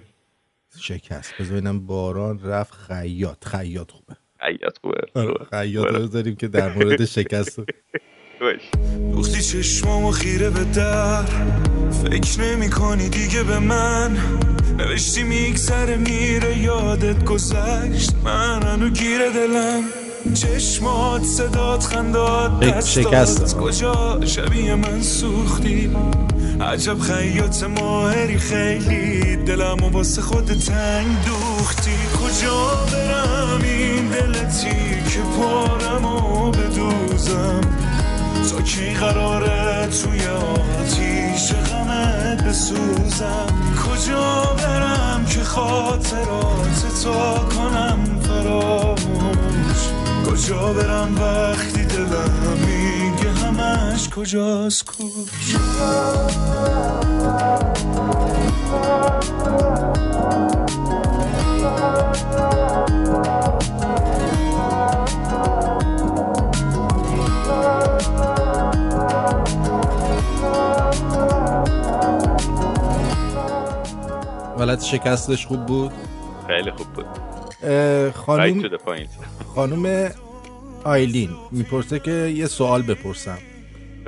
شکست. بذارینم باران رفت خیاط. خیاط خوبه. خیاط خوبه. آره خیاط بذاریم که در مورد شکست. دوختی چشمامو خیره به در. فکر نمی کنی دیگه به من. نوشتی میگذره میره یادت گذشت. من هنو گیره دلم. چشمات صدات خندات دستات. کجا شبیه من سوختی؟ عجب خیاط ماهری خیلی دلم و واسه خود تنگ دوختی. کجا برم؟ این دلتی که پارم و بدوزم. تا کی قراره توی آتیش غمت بسوزم. کجا برم که خاطرات تا کنم فراموش؟ کجا برم وقتی دلم میگه همش کجاست کوش ولت شکستش خوب بود؟ خیلی خوب بود. خانم خانم آیلین می‌پرسه که یه سوال بپرسم.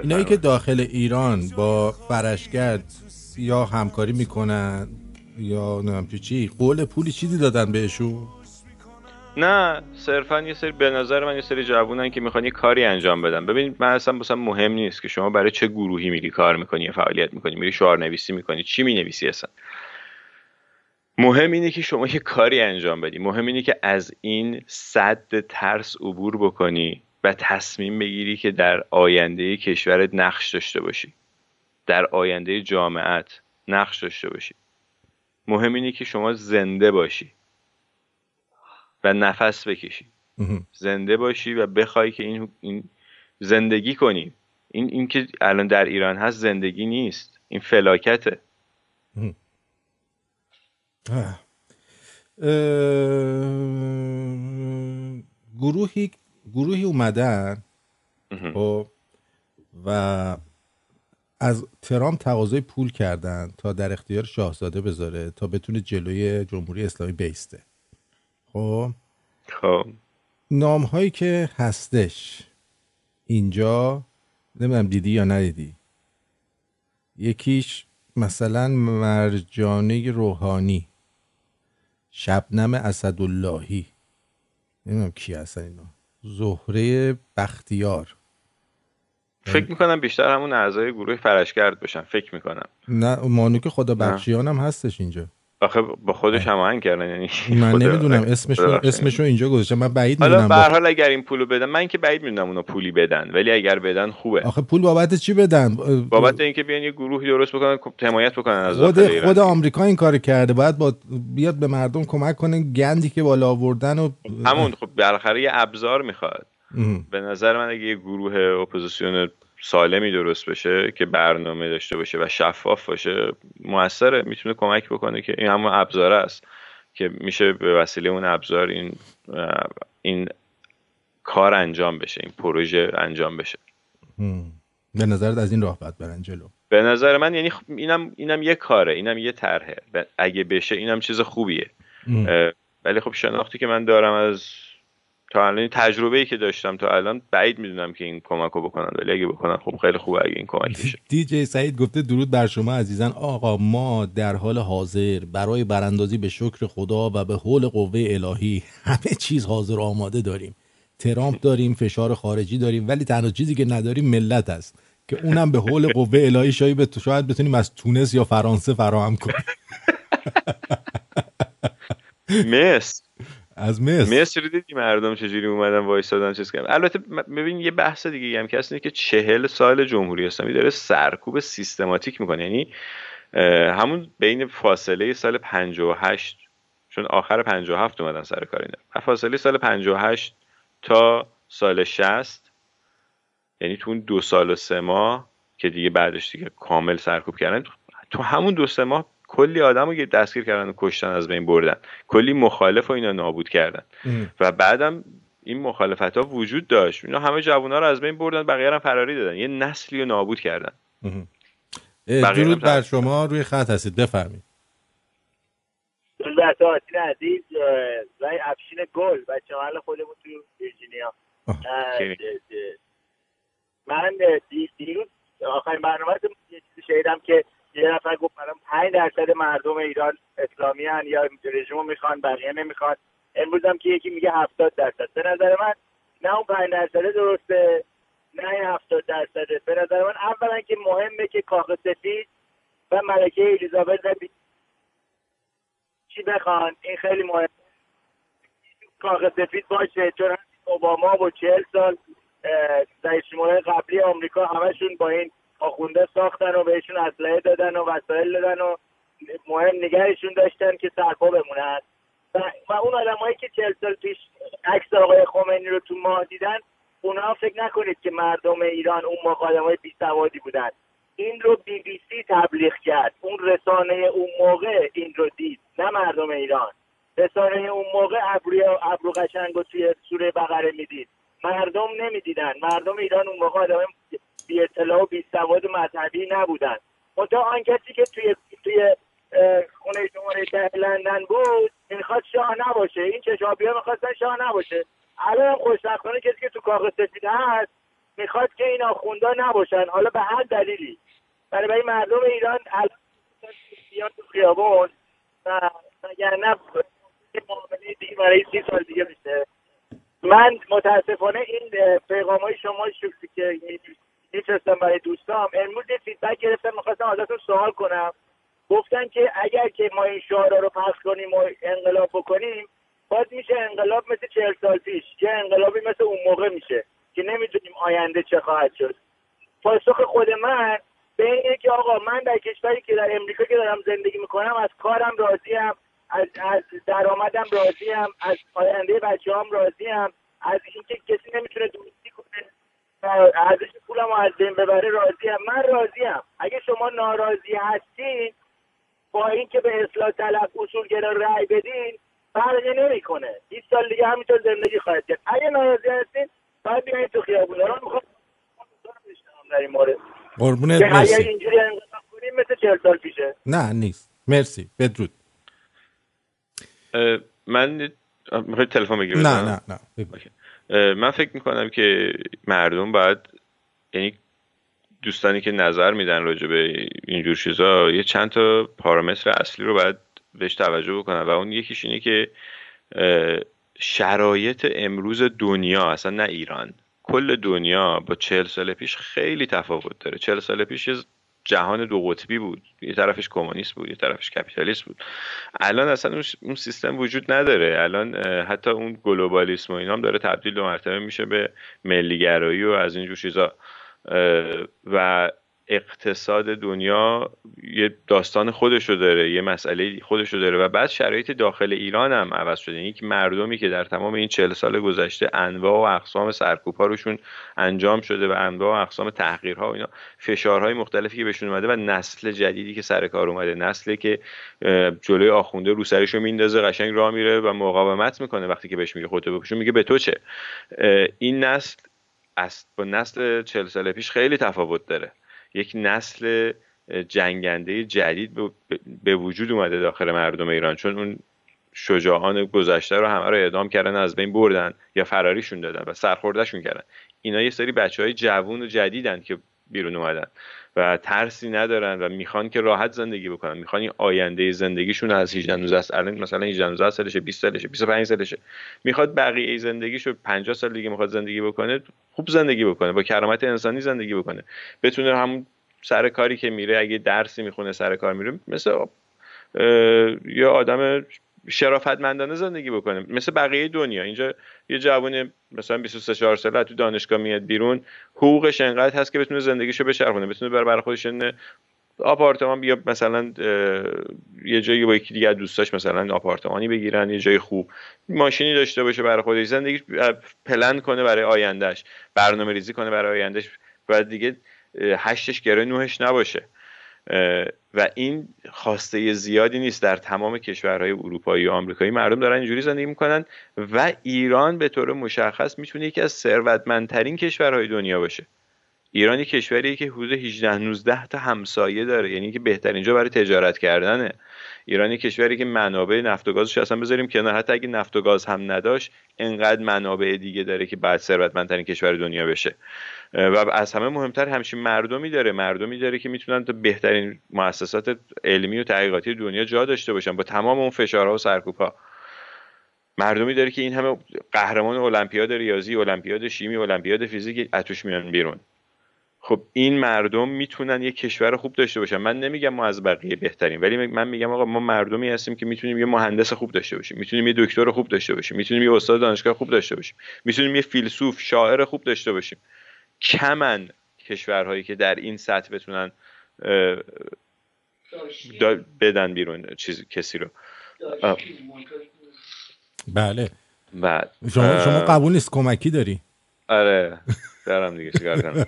اینایی که داخل ایران با فرشگرد یا همکاری می‌کنن یا نمیم چی قول پولی چیزی دادن بهشون؟ نه صرفا یه سری به نظر من یه سری جوونن که می‌خوان یه کاری انجام بدن. ببین من اصلا مثلا مهم نیست که شما برای چه گروهی میری کار می‌کنی یا فعالیت می‌کنی میری شعار نویسی می‌کنی چی می‌نویسی اصلا؟ مهم اینه که شما یه کاری انجام بدی. مهم اینه که از این صد ترس عبور بکنی و تصمیم بگیری که در آینده کشورت نقش داشته باشی. در آینده جامعت نقش داشته باشی. مهم اینه که شما زنده باشی و نفس بکشی. زنده باشی و بخوای که این, این زندگی کنی. این این که الان در ایران هست زندگی نیست. این فلاکته. گروهی گروهی اومدن خب، و از ترام تقاضای پول کردن تا در اختیار شاهزاده بذاره تا بتونه جلوی جمهوری اسلامی بیسته. خب؟ خب. نام هایی که هستش اینجا نمی‌دونم دیدی یا ندیدی. یکیش مثلا مرجانه روحانی. شبنم اسداللهی. نمی‌دونم کی هستن اینا. زهره بختیار. فکر می‌کنم بیشتر همون اعضای گروه فرشگرد باشن. فکر می‌کنم. نه مانوک خدا بخشیان هم هستش اینجا. آخه با خودش هماهنگ کردن یعنی من نمی‌دونم اسمش اسمشو اینجا گذاشتم. من بعید حالا می‌دونم به حال اگر این پولو بدن من که بعید می‌دونم اونا پولی بدن ولی اگر بدن خوبه. آخه پول بابت چی بدن؟ بابت اینکه بیان یه گروهی درست بکنن حمایت بکنن از خود خود آمریکا این کار کرده. باید با بیاد به مردم کمک کنه گندی که بالا آوردن و همون خب بالاخره یه ابزار می‌خواد. به نظر من اگه یه گروه اپوزیسیون سالمی درست بشه که برنامه داشته باشه و شفاف باشه موثره. می‌تونه کمک بکنه که این همون ابزار است که میشه به وسیله اون ابزار این این کار انجام بشه این پروژه انجام بشه. به نظرت از این راه باید برن جلو؟ به نظر من یعنی اینم اینم یه کاره اینم یه طرحه. اگه بشه اینم چیز خوبیه. ولی خب شناختی که من دارم از تا الان تجربه ای که داشتم تا الان بعید می‌دونم که این کمک رو بکنن ولی اگه بکنن خب خیلی خوبه اگه این کمک بشه. دی جی سعید گفته درود بر شما عزیزان. آقا ما در حال حاضر برای براندازی به شکر خدا و به حول قوه الهی همه چیز حاضر آماده داریم. ترامپ داریم فشار خارجی داریم ولی تنها چیزی که نداریم ملت است که اونم به حول قوه الهی شاید شاید بتونیم از تونس یا فرانسه فراهم کنیم. مصر از مصر. مصر دیدی مردم چجوری اومدن وایسادن چیز کردن؟ البته ببین یه بحث دیگه هم که هست که چهل سال جمهوری اسلامی داره سرکوب سیستماتیک می‌کنه. یعنی همون بین فاصله سال 58 چون آخر 57 اومدن سر کار اینا. فاصله سال 58 تا سال 60 یعنی تو اون دو سال و سه ماه که دیگه بعدش دیگه کامل سرکوب کردن تو همون دو سه ماه کلی آدم رو دستگیر کردن و کشتن از بین بردن. کلی مخالف و اینا نابود کردن. و بعدم این مخالفت ها وجود داشت. اینا همه جوونا رو از بین بردن بقیه هم فراری دادن. یه نسلی رو نابود کردن. درود بر شما. روی خط هستید. بفرمایید. درود بر تو عزیز. رای افشین گل. بچه محل خودمون تو ویرجینیا. من دیروز آخرین برنامه یه چیزی شنیدم که یه نفر گفت برام 5 درصد مردم ایران اسلامی هن یا رژیم می‌خوان بقیه نمی‌خوان. امروز هم که یکی میگه 70 درصد. به نظر من نه اون 5 درصد درسته نه این 70 درصده. به نظر من اولا که مهمه که کاخ سفید و ملکه الیزابت و چی بخوان؟ این خیلی مهم کاخ سفید باشه. چون اوباما و چهل سال رئیس جمهور قبلی آمریکا همشون با این آخونده ساختن و بهشون اسلحه دادن و وسایل دادن و مهم نگهشون داشتن که سرپا بمونن. و, اون آدمایی که چهل سال پیش عکس آقای خمینی رو تو ماه دیدن اونا فکر نکنید که مردم ایران اون موقع آدمای بی سوادی بودن. این رو بی بی سی تبلیغ کرد. اون رسانه اون موقع این رو دید نه مردم ایران. رسانه اون موقع ابروی ابرو قشنگ و توی سوره بقره می‌دید. مردم نمی‌دیدن. مردم ایران اون موقع آدم بی اطلاع و بی سواد مذهبی نبودن. منتها آن کسی که توی توی خونه شماره ده لندن بود می‌خواد شاه نباشه. این چشابی ها می‌خواستن شاه نباشه. الان خوشبختانه کسی که تو کاغ سفید هست می‌خواد که این آخوندا نباشن. حالا به هر دلیلی. برای مردم ایران بیان تو خیابون و اگر نه معامله دیگه برای سی سال دیگه میشه. من متاسفانه این پیغام های شما شکلی که میفرستم برای دوستام. امروز یه فیدبک گرفتم می‌خواستم ازتون سوال کنم. گفتن که اگر که ما این شعارا رو پخش کنیم و انقلاب بکنیم باید میشه انقلاب مثل چهل سال پیش یه انقلابی مثل اون موقع میشه که نمی‌دونیم آینده چه خواهد شد. پاسخ خود من به اینه که آقا من در کشوری که در امریکا که دارم زندگی می‌کنم از کارم راضیم از, از درآمدم راضیم از آینده بچه هم راضیم از اینکه کسی نمی‌تونه دوستی کنه. ارزش پولم رو از بین ببره راضیم. من راضیم. اگه شما ناراضی هستین با اینکه به اصلاح طلب اصولگرا رأی بدین فرقی نمی‌کنه. 20 سال دیگه همینطور زندگی خواهد کرد. اگه ناراضی هستین باید بیاین تو خیابون رو می‌خوام در این مورد. قربونت اگر مرسی. اینجوری انقلاب کنیم مثل 40 سال پیشه. نه نیست. مرسی. بدرود. من می‌خوای تلفن بگیری نه نه نه. من فکر می‌کنم که مردم باید یعنی دوستانی که نظر میدن راجع به اینجور چیزا یه چند تا پارامتر اصلی رو باید بهش توجه بکنن. و اون یکیش اینه که شرایط امروز دنیا اصلا نه ایران کل دنیا با چهل سال پیش خیلی تفاوت داره. چهل سال پیش جهان دو قطبی بود. یه طرفش کمونیست بود یه طرفش کپیتالیست بود. الان اصلا اون- سیستم وجود نداره. الان حتی اون گلوبالیسم و اینا هم داره تبدیل دو مرتبه میشه به ملیگرایی و از اینجور چیزا. اه، و اقتصاد دنیا یه داستان خودشو داره یه مسئله خودشو داره و بعد شرایط داخل ایران هم عوض شده. یعنی یک مردمی که در تمام این چهل سال گذشته انواع و اقسام سرکوب‌ها روشون انجام شده و انواع و اقسام تحقیرها و اینا فشارهای مختلفی که بهشون اومده و نسل جدیدی که سر کار اومده نسلی که جلوی آخونده رو سرشو میندازه قشنگ راه میره و مقاومت می‌کنه وقتی که بهش میگه خودتو بکشون میگه به تو چه؟ این نسل از با نسل چهل سال پیش خیلی تفاوت داره. یک نسل جنگنده جدید به- وجود اومده داخل مردم ایران. چون اون شجاعان گذشته رو همه رو اعدام کردن از بین بردن یا فراریشون دادن و سرخوردهشون کردن. اینا یه سری بچه های جوون و جدیدن که بیرون اومدن و ترسی ندارن و می‌خوان که راحت زندگی بکنن. می‌خوان این آینده زندگیشون از 18 19 سال مثلا 18 19 سالشه 20 سالشه 25 سالشه. می‌خواد بقیه زندگیشو 50 سال دیگه می‌خواد زندگی بکنه خوب زندگی بکنه با کرامت انسانی زندگی بکنه. بتونه همون سر کاری که میره اگه درسی می‌خونه سر کار میره مثل اه، یه آدم شرافتمندانه زندگی بکنه. مثل بقیه دنیا. اینجا یه جوون مثلا 23 4 ساله تو دانشگاه میاد بیرون. حقوقش انقدر هست که بتونه زندگیشو بچرخونه. بتونه بره برای خودش آپارتمان بیا مثلا یه جایی با یکی دیگه دوستاش مثلا آپارتمانی بگیرن یه جای خوب ماشینی داشته باشه برای خودش. زندگی پلن کنه برای آیندهش برنامه ریزی کنه برای آیندهش و دیگه هشتش گره نوهش نباشه. و این خواسته زیادی نیست در تمام کشورهای اروپایی و آمریکایی. مردم دارن اینجوری زندگی می‌کنن و ایران به طور مشخص می‌تونه یکی از ثروتمندترین کشورهای دنیا باشه. ایران یک کشوریه که حدود 18 19 تا همسایه داره یعنی که بهترین جا برای تجارت کردنه. ایران یک کشوری که منابع نفت و گازش اصلا بذاریم کنار حتی اگه نفت و گاز هم نداشت انقدر منابع دیگه داره که بعد ثروتمندترین کشور دنیا بشه. و از همه مهمتر همچین مردمی داره مردمی داره که می‌تونن تا بهترین مؤسسات علمی و تحقیقاتی دنیا جا داشته باشن با تمام اون فشارها و سرکوبها. مردمی داره که این همه قهرمان المپیاد ریاضی المپیاد شیمی المپیاد فیزیک اتوش میان بیرون. خب این مردم می‌تونن یه کشور خوب داشته باشن. من نمیگم ما از بقیه بهتریم ولی من میگم آقا ما مردمی هستیم که می‌تونیم یه مهندس خوب داشته باشیم می‌تونیم یه دکتر خوب داشته باشیم می‌تونیم یه استاد دانشگاه خوب داشته باشیم می‌تونیم یه فیلسوف شاعر خوب داشته باشیم. کمن کشورهایی که در این سطح بتونن بدن بیرون چیز کسی رو. بله. بعد. شما شما قبول نیست کمکی داری؟ آره. دارم دیگه چیکار کنم؟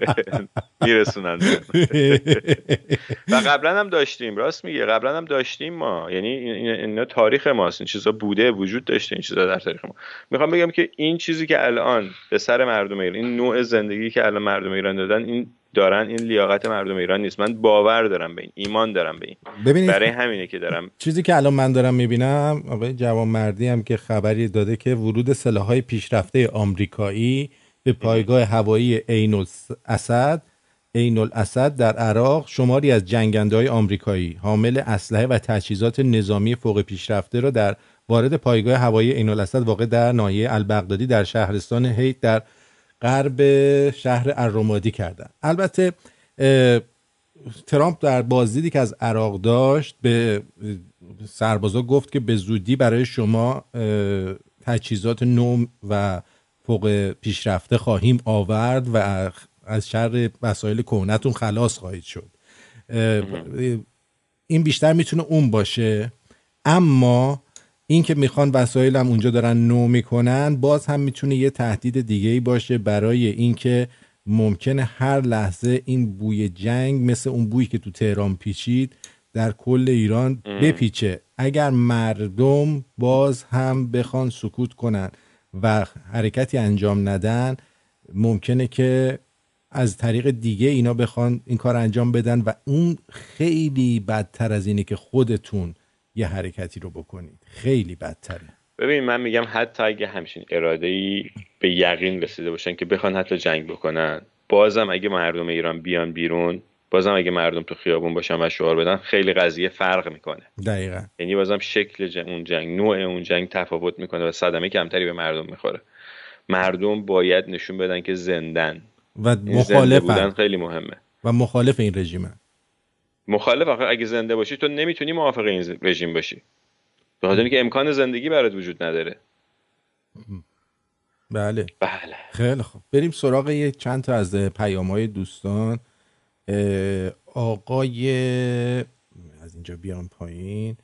میرسونن و قبلا هم داشتیم راست میگه قبلا هم داشتیم ما. یعنی این- این- اینا تاریخ ماست. این چیزا بوده وجود داشته این چیزا در تاریخ ما. می‌خوام بگم که این چیزی که الان به سر مردم ایران این نوع زندگی که الان مردم ایران دادن این دارن این لیاقت مردم ایران نیست. من باور دارم به این ایمان دارم به این. ببینید برای همینه که دارم. چیزی که الان من دارم می‌بینم آقای جوانمردی هم که خبری داده که ورود سلاحهای پیشرفته آمریکایی به پایگاه هوایی عین الاسد عین الاسد در عراق شماری از جنگنده های آمریکایی حامل اسلحه و تجهیزات نظامی فوق پیشرفته را در وارد پایگاه هوایی عین الاسد واقع در ناحیه البغدادی در شهرستان هیت در غرب شهر الرمادی کردن. البته ترامپ در بازدیدی که از عراق داشت به سربازا گفت که به زودی برای شما تجهیزات نو و فوق پیشرفته خواهیم آورد و از شر وسایل کهنتون خلاص خواهید شد. این بیشتر می‌تونه اون باشه. اما این که می‌خوان وسایلم اونجا دارن نو می‌کنن باز هم می‌تونه یه تهدید دیگه ای باشه برای اینکه ممکنه هر لحظه این بوی جنگ مثل اون بویی که تو تهران پیچید در کل ایران بپیچه. اگر مردم باز هم بخوان سکوت کنن و حرکتی انجام ندن ممکنه که از طریق دیگه اینا بخوان این کار انجام بدن و اون خیلی بدتر از اینه که خودتون یه حرکتی رو بکنید. خیلی بدتره. ببین من میگم حتی اگه همچین اراده ای به یقین رسیده باشن که بخوان حتی جنگ بکنن بازم اگه مردم ایران بیان بیرون بازم اگه مردم تو خیابون باشن و شعار بدن خیلی قضیه فرق می‌کنه. دقیقا. یعنی بازم شکل جنگ اون جنگ نوع اون جنگ تفاوت می‌کنه و صدمه کمتری به مردم می‌خوره. مردم باید نشون بدن که زندن. و مخالف بودن خیلی مهمه. و مخالف این رژیم مخالف آخه اگه زنده باشی تو نمی‌تونی موافق این رژیم باشی. به خاطر اینکه امکان زندگی برات وجود نداره. بله. بله. خیلی خوب. بریم سراغ یه چند تا از پیام های دوستان آقای از اینجا بیام پایین.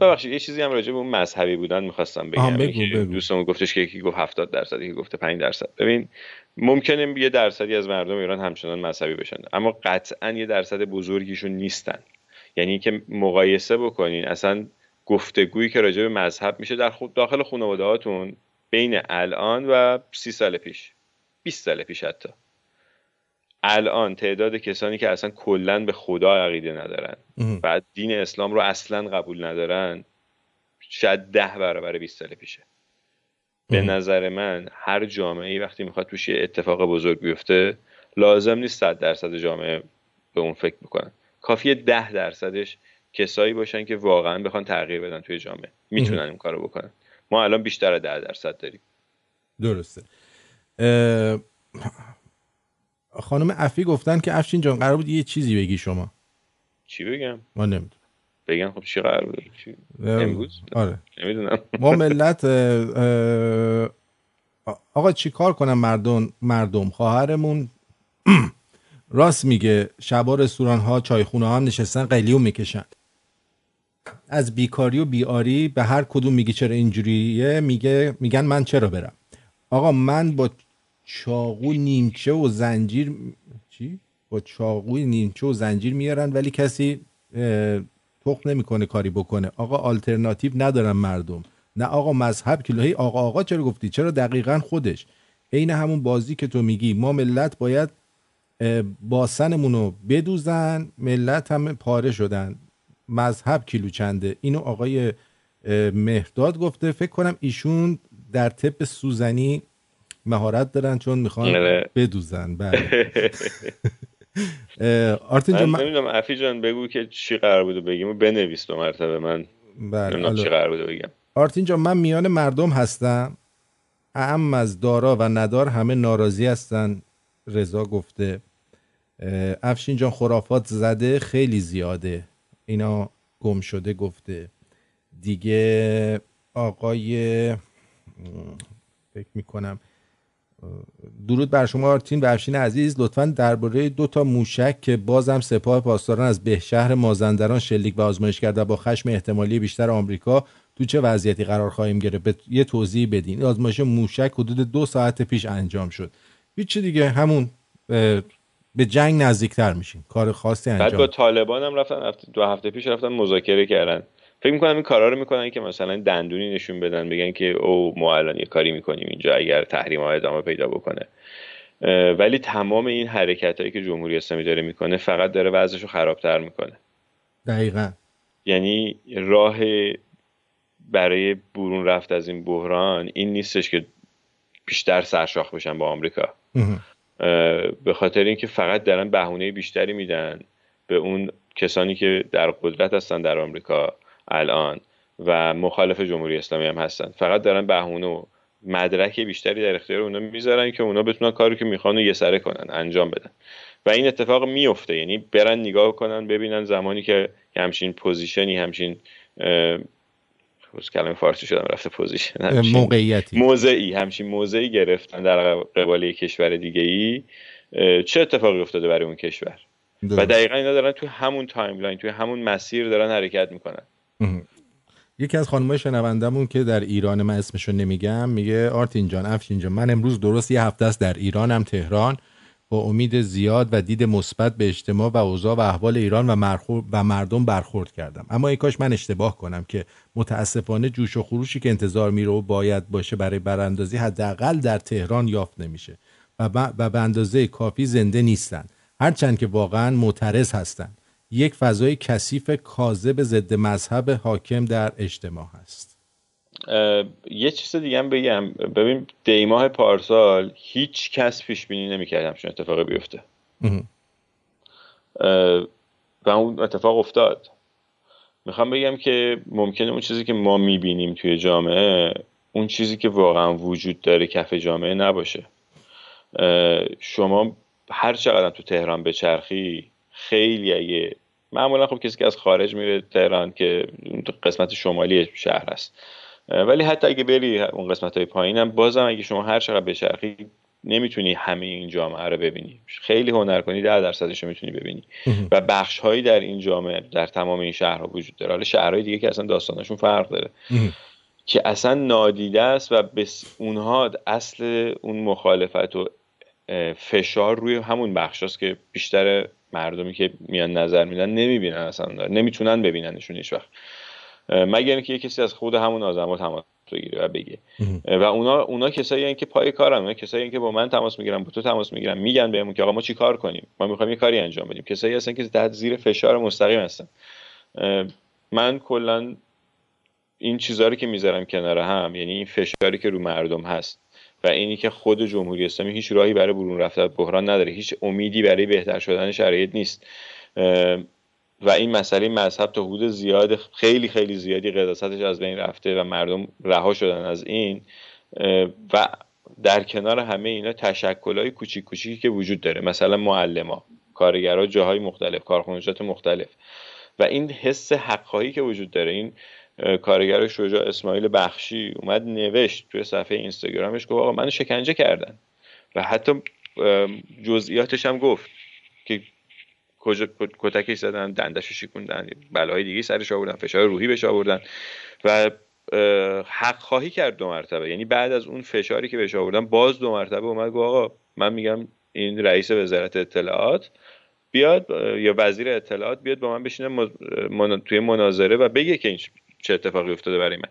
ببخشید یه چیزی هم راجع به اون مذهبی بودن می‌خواستم بگم. بگو بگو. دوستمون گفتش که یکی گفت 70 درصد یکی گفته 5 درصد. ببین ممکنه یه درصدی از مردم ایران همچنان مذهبی بشن. اما قطعا یه درصد بزرگیشون نیستن. یعنی که مقایسه بکنین اصلا گفتگویی که راجع به مذهب میشه در خود داخل خانواده هاتون بین الان و سی سال پیش 20 سال پیش حتی. الان تعداد کسانی که اصلا کلا به خدا عقیده ندارن و دین اسلام رو اصلا قبول ندارن شاید ده برابر 20 سال پیشه. به نظر من هر جامعه ای وقتی می‌خواد توش یه اتفاق بزرگ بیفته لازم نیست صد درصد جامعه به اون فکر بکنن. کافیه ده درصدش کسایی باشن که واقعا بخوان تغییر بدن توی جامعه. می‌تونن این کارو بکنن. ما الان بیشتر از ده درصد داریم. درسته. خانم افی گفتن که افشین جان قرار بود یه چیزی بگی شما. چی بگم؟ ما نمی‌دونم. بگم خب چی قرار بود؟ امروز؟ آره. نمی‌دونم. ما ملت آقا چی کار کنم مردم مردم؟ خواهرمون راست میگه شبا رستوران ها چایخونه ها هم نشستن قلیون می‌کشن. از بیکاری و بیاری به هر کدوم میگی چرا اینجوریه میگه میگن من چرا برم؟ آقا من با چاقو نیمچه و زنجیر چی؟ با چاقو نیمچه و زنجیر میارن ولی کسی تخم نمی‌کنه کاری بکنه. آقا آلترناتیو ندارن مردم. نه آقا مذهب کلوهی آقا آقا چرا گفتی؟ چرا دقیقا خودش؟ عین همون بازی که تو میگی ما ملت باید باسنمون رو بدوزن ملت هم پاره شدن. مذهب کیلو چنده؟ اینو آقای مهداد گفته. فکر کنم ایشون در طب سوزنی مهارت دارن چون می‌خوان بدوزن. بله. آرتین جان من نمی‌دونم افی جان بگو که چی قرار بوده بگیم و بنویس دو مرتبه من بله نمی‌دونم چی قرار بوده بگم. آرتین جان من میان مردم هستم. اعم از دارا و ندار همه ناراضی هستن. رضا گفته. افشین جان خرافات زده خیلی زیاده. اینا گم شده گفته. دیگه آقای فکر می‌کنم درود بر شما آرتین و افشین عزیز. لطفا درباره دو تا موشک که بازم سپاه پاسداران از بهشهر مازندران شلیک و آزمایش کرده با خشم احتمالی بیشتر آمریکا تو چه وضعیتی قرار خواهیم گرفت؟ یه توضیح بدین. آزمایش موشک حدود دو ساعت پیش انجام شد. هیچ دیگه همون به جنگ نزدیکتر میشین کار خاصی انجام بعد با طالبان هم رفتن دو هفته پیش رفتن مذاکره کردن. فکر می‌کنم این کارا رو می‌کنن که مثلا دندونی نشون بدن بگن که او ما الان یه کاری می‌کنیم اینجا اگر تحریم ها ادامه پیدا بکنه. ولی تمام این حرکت هایی که جمهوری اسلامی داره می‌کنه فقط داره وضعش رو خرابتر می‌کنه. دقیقا. یعنی راه برای برون رفت از این بحران این نیستش که بیشتر سرشاخ بشن با آمریکا. به خاطر اینکه فقط دارن بهونه بیشتری میدن به اون کسانی که در قدرت هستن در آمریکا. الان و مخالف جمهوری اسلامی هم هستن. فقط دارن بهونه و مدرک بیشتری در اختیار اونا می‌ذارن که اونا بتونن کاری که می‌خوان و یه سره کنن انجام بدن. و این اتفاق میفته یعنی برن نگاه کنن ببینن زمانی که همچین position ی همچین کلمه فارسیش یادم رفته position موقعیتی. موضعی همچین موضعی گرفتن در قبال کشور دیگه ای چه اتفاقی افتاده برای اون کشور؟ و دقیقا اینا دارن توی همون timeline توی همون مسیر دارن حرکت می‌کنن. یکی از خانمای شنوندمون که در ایران من اسمشو نمیگم میگه آرتین جان افشین جان من امروز درست یه هفته است در ایرانم تهران. با امید زیاد و دید مثبت به اجتماع و اوضاع و احوال ایران و, و مردم برخورد کردم. اما ای کاش من اشتباه کنم که متاسفانه جوش و خروشی که انتظار میره و باید باشه برای براندازی حداقل در تهران یافت نمیشه و, به اندازه کافی زنده نیستن. هرچند که واقعا معترض هستند یک فضای کثیف کاذب ضد مذهب حاکم در اجتماع هست. یه چیز دیگه هم بگم. ببین دیماه پارسال هیچ کس پیش بینی نمی‌کرد همچین اتفاقی بیفته. و اون اتفاق افتاد. می‌خوام بگم که ممکنه اون چیزی که ما می‌بینیم توی جامعه اون چیزی که واقعا وجود داره کف جامعه نباشه. شما هر چقدر تو تهران بچرخی خیلی اگه معمولا خب کسی که از خارج میره تهران که قسمت شمالی شهر هست ولی حتی اگه بری اون قسمت های پایین هم بازم اگه شما هر چقدر بچرخی نمی‌تونی همه این جامعه رو ببینی. خیلی هنر کنی ده درصدش رو می‌تونی ببینی. و بخش هایی در این جامعه در تمام این شهرها وجود داره. حالا شهرهای دیگه که اصلا داستانشون فرق داره. که اصلا نادیده است و بس اونها اصل اون مخالفت و فشار روی همون بخش که بیشتر مردمی که میان نظر میدن نمی‌بینن اصلا. نمی‌تونن ببیننشون هیچ وقت. مگر اینکه یه کسی از خود همون آدما تماس بگیره و بگه. و اونا اونا کسایی که پای کارن. اونا کسایی که با من تماس می‌گیرن با تو تماس می‌گیرن. میگن بهمون که آقا ما چی کار کنیم؟ ما می‌خوایم یه کاری انجام بدیم. کسایی هستن که تحت زیر فشار مستقیم هستن. من کلا این چیزها رو که می‌ذارم کنار هم یعنی این فشاری که رو مردم هست و اینی که خود جمهوری اسلامی هیچ راهی برای برون رفتن بحران نداره. هیچ امیدی برای بهتر شدن شرایط نیست. و این مسئله مذهب تا حدود زیاد خیلی خیلی زیادی قداستش از بین رفته و مردم رها شدن از این. و در کنار همه اینا تشکلهای کوچیک کوچیکی که وجود داره. مثلا معلما کارگرها جاهای مختلف کارخانجات مختلف. و این حس حقخواهی که وجود داره این کارگر شجاع اسماعیل بخشی اومد نوشت توی صفحه اینستاگرامش گفت آقا منو شکنجه کردن. و حتی جزئیاتش هم گفت که کجا کتکش زدن دندش شکوندن بلاهای دیگه سرش آوردن فشار روحی بهش آوردن. و حق خواهی کرد دو مرتبه. یعنی بعد از اون فشاری که بهش آوردن باز دو مرتبه اومد گفت آقا من میگم این رئیس وزارت اطلاعات بیاد یا وزیر اطلاعات بیاد با من بشینه توی مناظره و بگه که چه اتفاقی افتاده برای من.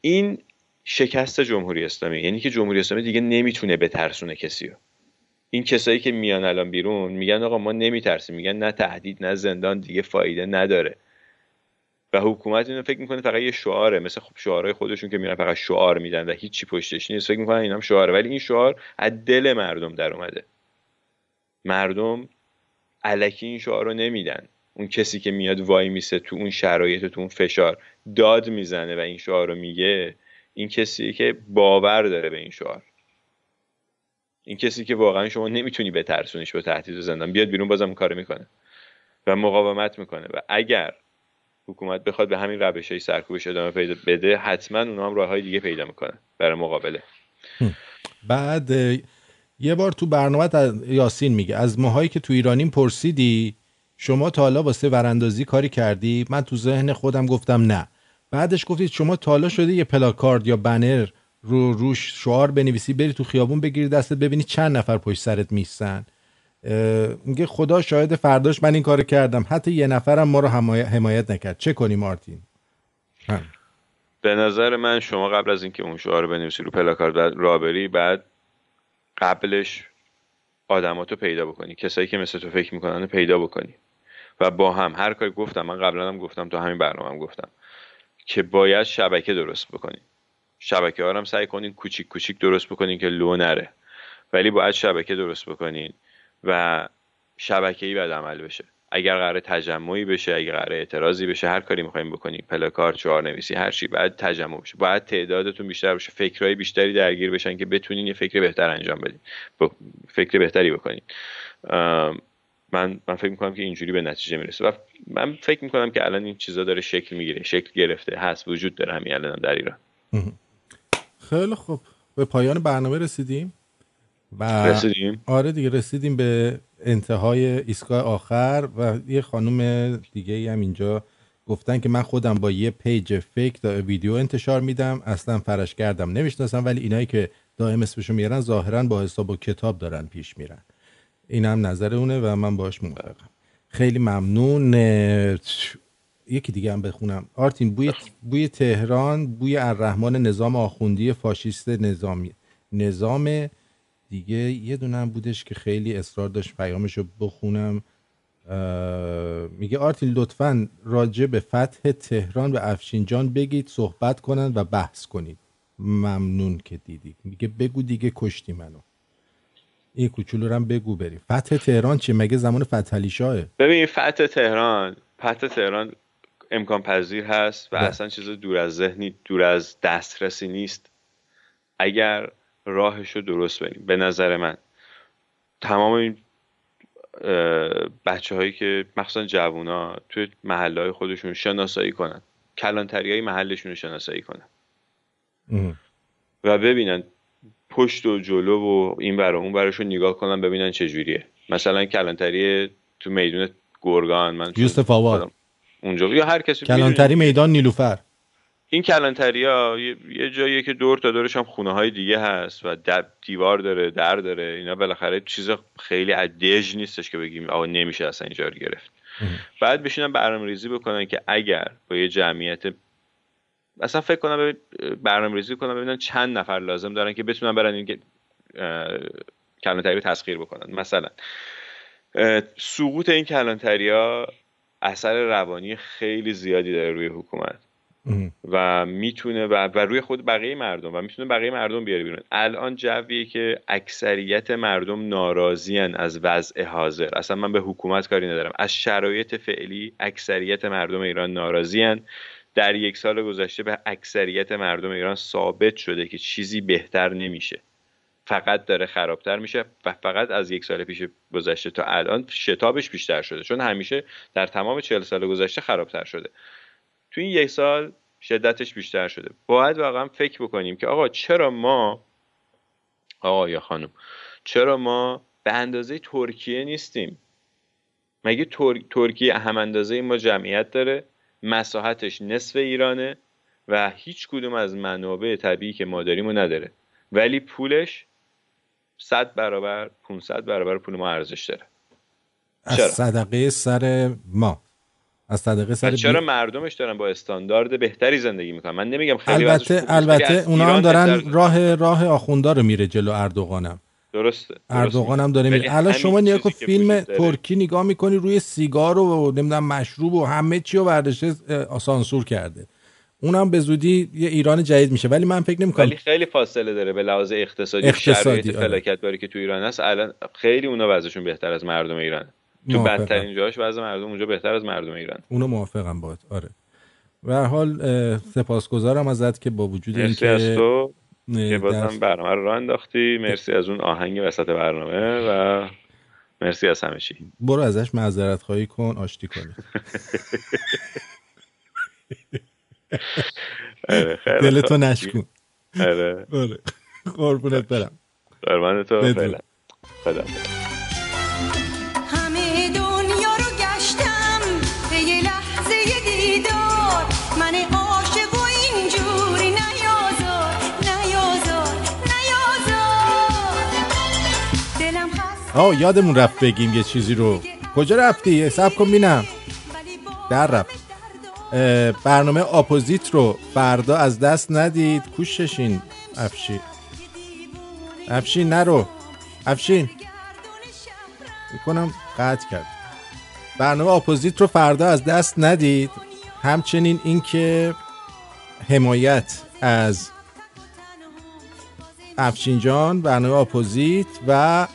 این شکست جمهوری اسلامی یعنی که جمهوری اسلامی دیگه نمی‌تونه بترسونه کسی رو این کسایی که میان الان بیرون میگن آقا ما نمیترسیم میگن نه تهدید نه زندان دیگه فایده نداره. و حکومت اینو فکر می‌کنه فقط یه شعاره مثل خب شعارهای خودشون که میرن فقط شعار میدن و هیچی پشتش نیست. فکر می‌کنن اینم شعاره ولی این شعار از دل مردم در اومده. مردم علکی این شعار رو نمیدن. اون کسی که میاد وای میسه تو اون شرایط تو اون فشار داد می‌زنه و این شعار رو میگه این کسی که باور داره به این شعار. این کسی که واقعا شما نمی‌تونی به ترسونیش به تهدید زندان. بیاد بیرون بازم کار می‌کنه و مقاومت می‌کنه. و اگر حکومت بخواد به همین روش های سرکوبش ادامه پیدا بده حتما اونها هم راه های دیگه پیدا می‌کنن برای مقابله. بعد یه بار تو برنامه یاسین میگه از ماهایی که تو ایرانیم پرسیدی شما تا حالا واسه وراندازی کاری کردی؟ من تو ذهن خودم گفتم نه. بعدش گفتید شما تا حالا شده یه پلاکارد یا بنر رو روش شعار بنویسی بری تو خیابون بگیری دستت ببینی چند نفر پشت سرت میستن. میگه خدا شاهد فرداش من این کار کردم. حتی یه نفرم ما رو حمایت نکرد. چه کنی مارتین؟ هم. به نظر من شما قبل از اینکه اون شعار بنویسی رو پلاکارد را بری بعد قبلش آدماتو پیدا بکنی. کسایی که مثل تو فکر می‌کنن پیدا بکنی. و با هم. هر کاری گفتم من قبلا هم گفتم تو همین برنامه هم گفتم. که باید شبکه درست بکنین شبکه ها هم سعی کنین کوچیک کوچیک درست بکنین که لو نره. ولی باید شبکه درست بکنین و شبکه ای باید عمل بشه. اگر قرار تجمعی بشه اگر قرار اعتراضی بشه هر کاری می‌خوایم بکنیم. پلاکار چهار نویسی هر چی بعد تجمع بشه. باید تعدادتون بیشتر بشه فکرهای بیشتری درگیر بشن که بتونین یه فکر بهتر انجام بدین. فکر بهتری بکنین. من من فکر می‌کنم که اینجوری به نتیجه می‌رسه. و من فکر می‌کنم که الان این چیزا داره شکل می‌گیره شکل گرفته هست وجود داره همین الان در ایران. خیلی خوب. به پایان برنامه رسیدیم. و رسیدیم. آره دیگه رسیدیم به انتهای ایستگاه آخر و یه خانم دیگه هم اینجا گفتن که من خودم با یه page fake ویدیو انتشار میدم. اصلا فرش کردم نمی‌شناسم ولی اینایی که دائم اسمشو میارن ظاهرا با حساب و کتاب دارن پیش میرن. این هم نظر اونه و من باش موافقم. خیلی ممنون. یکی دیگه هم بخونم. آرتین بوی, بوی تهران بوی الرحمن نظام آخوندی فاشیست نظامی. نظام دیگه یه دونه هم بودش که خیلی اصرار داشت پیامش رو بخونم میگه آرتین لطفا راجع به فتح تهران و افشینجان بگید صحبت کنند و بحث کنید. ممنون که دیدید. میگه بگو دیگه کشتی منو. این کوچولو هم بگو بریم. فتح تهران چی مگه زمان فتح شاهه؟ ببین فتح تهران فتح تهران امکان پذیر هست و ده. بله. اصلا چیز دور از ذهنی دور از دسترسی نیست. اگر راهش رو درست بریم به نظر من تمام این بچه هایی که مخصوصا جوونا توی محله های خودشون شناسایی کنن. کلانتری های محلشون رو شناسایی کنن. و ببینن پشت و جلو و این برا اون براشون نگاه کنن ببینن چجوریه. مثلا کلانتری تو میدون گرگان من یوسف آباد. اونجا. یا هر کسی کلانتری میدان نیلوفر. این کلانتری ها یه جاییه که دور تا دورش هم خونه های دیگه هست و دیوار داره در داره. اینا بالاخره چیز خیلی عدیج نیستش که بگیم آقا نمیشه اصلا اینجا رو گرفت. بعد بشینن برنامه ریزی بکنن که اگر با یه جمعیت اصلا فکر کنم برنامه ریزی کنم ببینن چند نفر لازم دارن که بتونن برن این کلانتری رو تسخیر بکنن. مثلا سقوط این کلانتری ها اثر روانی خیلی زیادی داره روی حکومت. و می‌تونه و, روی خود بقیه مردم و می‌تونه بقیه مردم بیاره بیرون. الان جویه که اکثریت مردم ناراضیان از وضع حاضر. اصلا من به حکومت کاری ندارم. از شرایط فعلی اکثریت مردم ایران ناراضیان در یک سال گذشته به اکثریت مردم ایران ثابت شده که چیزی بهتر نمیشه. فقط داره خرابتر میشه و فقط از یک سال پیش گذشته تا الان شتابش بیشتر شده. چون همیشه در تمام چهل سال گذشته خرابتر شده. تو این یک سال شدتش بیشتر شده. باید واقعا فکر بکنیم که آقا چرا ما آقا یا خانم چرا ما به اندازه ترکیه نیستیم؟ مگه ترکیه هم اندازه ما جمعیت داره؟ مساحتش نصف ایرانه و هیچ کدوم از منابع طبیعی که ما داریم و نداره. ولی پولش صد برابر 500 برابر پول ما ارزش داره. چرا؟ از صدقه سر ما. از صدقه سر چرا مردمش دارن با استاندارد بهتری زندگی می‌کنن؟ من نمیگم خیلی البته البته اونا هم دارن راه راه آخوندا رو میره جلو اردوغانم. درسته, اردوغان هم داره میره الان شما نیا فیلم ترکی نگاه می‌کنی روی سیگار و نمی‌دونم مشروب و همه چی رو برداشته سانسور کرده. اونم به زودی یه ایران جدید میشه. ولی من فکر نمی‌کنم ولی خیلی فاصله داره به لحاظ اقتصادی, اقتصادی شرایط آره. باری که تو ایران هست الان خیلی اونا وضعشون بهتر از مردم ایران. تو بدترین جاش وضع مردم اونجا بهتر از مردم ایران. اونو موافقم باید آره. و حال سپاسگزارم ازت که با وجود اینکه که بازم برنامه رو راه انداختی. مرسی از اون آهنگ وسط برنامه و مرسی از همه چی. برو ازش معذرت خواهی کن آشتی کنی. آره، دلتو نشکون. آره. قربونت برم. قربان تو فعلا. آه یادمون رفت بگیم یه چیزی رو. کجا رفتی؟ صبر کن بینم. در رفت. برنامه اپوزیت رو فردا از دست ندید. کوش افشین. افشین نرو. افشین. می‌کنم قطع کرد. برنامه اپوزیت رو فردا از دست ندید. همچنین اینکه حمایت از افشین جان برنامه اپوزیت و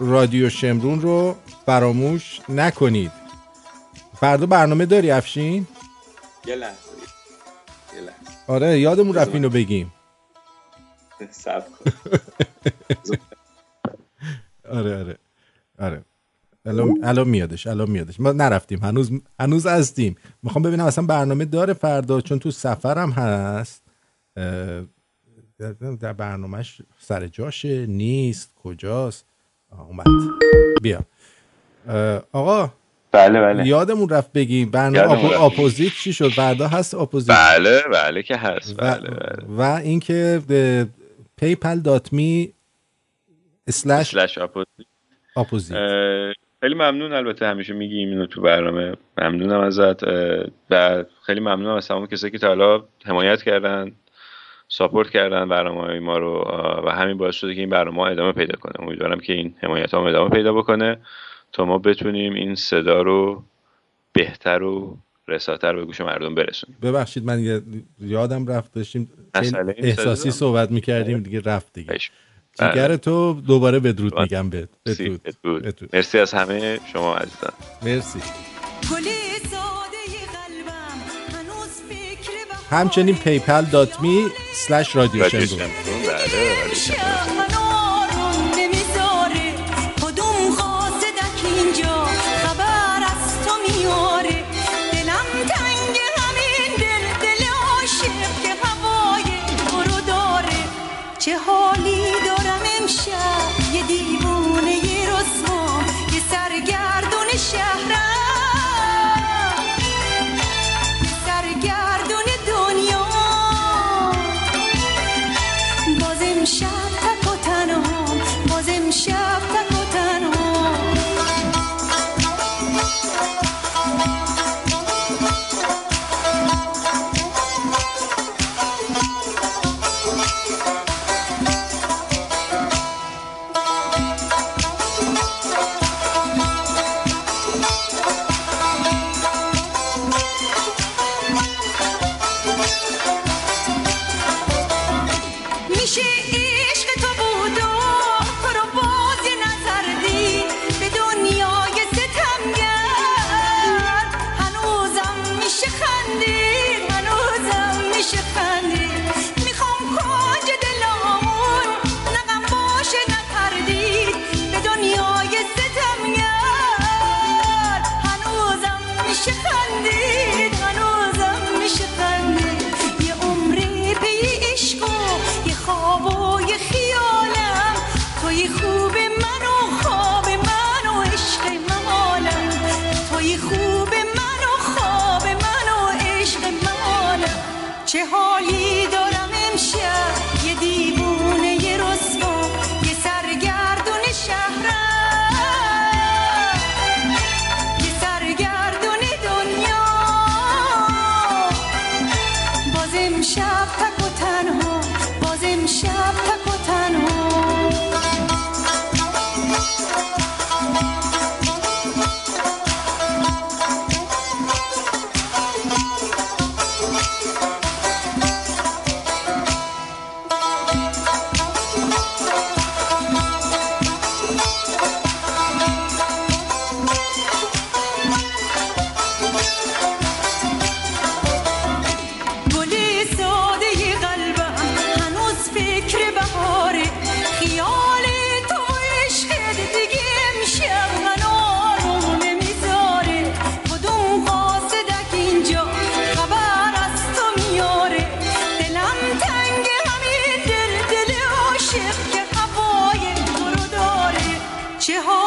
رادیو شمرون رو فراموش نکنید. فردا برنامه داری افشین؟ یه لحظه. یه لحظه. آره یادمون رفت اینو بگیم. سب کن. آره آره. آره. الان میادش الان میادش. ما نرفتیم. هنوز هنوز هستیم. می‌خوام ببینم اصلا برنامه داره فردا؟ چون تو سفرم هست. در- برنامهش سر جاشه نیست کجاست؟ اومد. بیا. آقا بله بله. یادمون رفت بگیم برنامه آپو- رفت. اپوزیت چی شد؟ فردا هست اپوزیت. بله بله که هست. و, بله بله. و اینکه paypal.me slash slash اپوزیت. اپوزیت. اه، خیلی ممنون البته همیشه میگیم اینو تو برنامه. ممنونم ازت. و خیلی ممنونم از تمام کسایی که تا حالا حمایت کردن. ساپورت کردن برنامه های ما رو و همین باعث شده که این برنامه ها ادامه پیدا کنه امیدوارم که این حمایت ها ادامه پیدا بکنه تا ما بتونیم این صدا رو بهتر و رساتر به گوش مردم برسونیم ببخشید من یه- یادم رفت داشتیم احساسی. صحبت می‌کردیم دیگه رفت دیگه بهش. جیگر تو دوباره بدرود. میگم بهت بدرود. بدرود. مرسی از همه شما عزیزان مرسی همچنین paypal.me slash رادیو رادیو شنگون شمرون، بله Cicho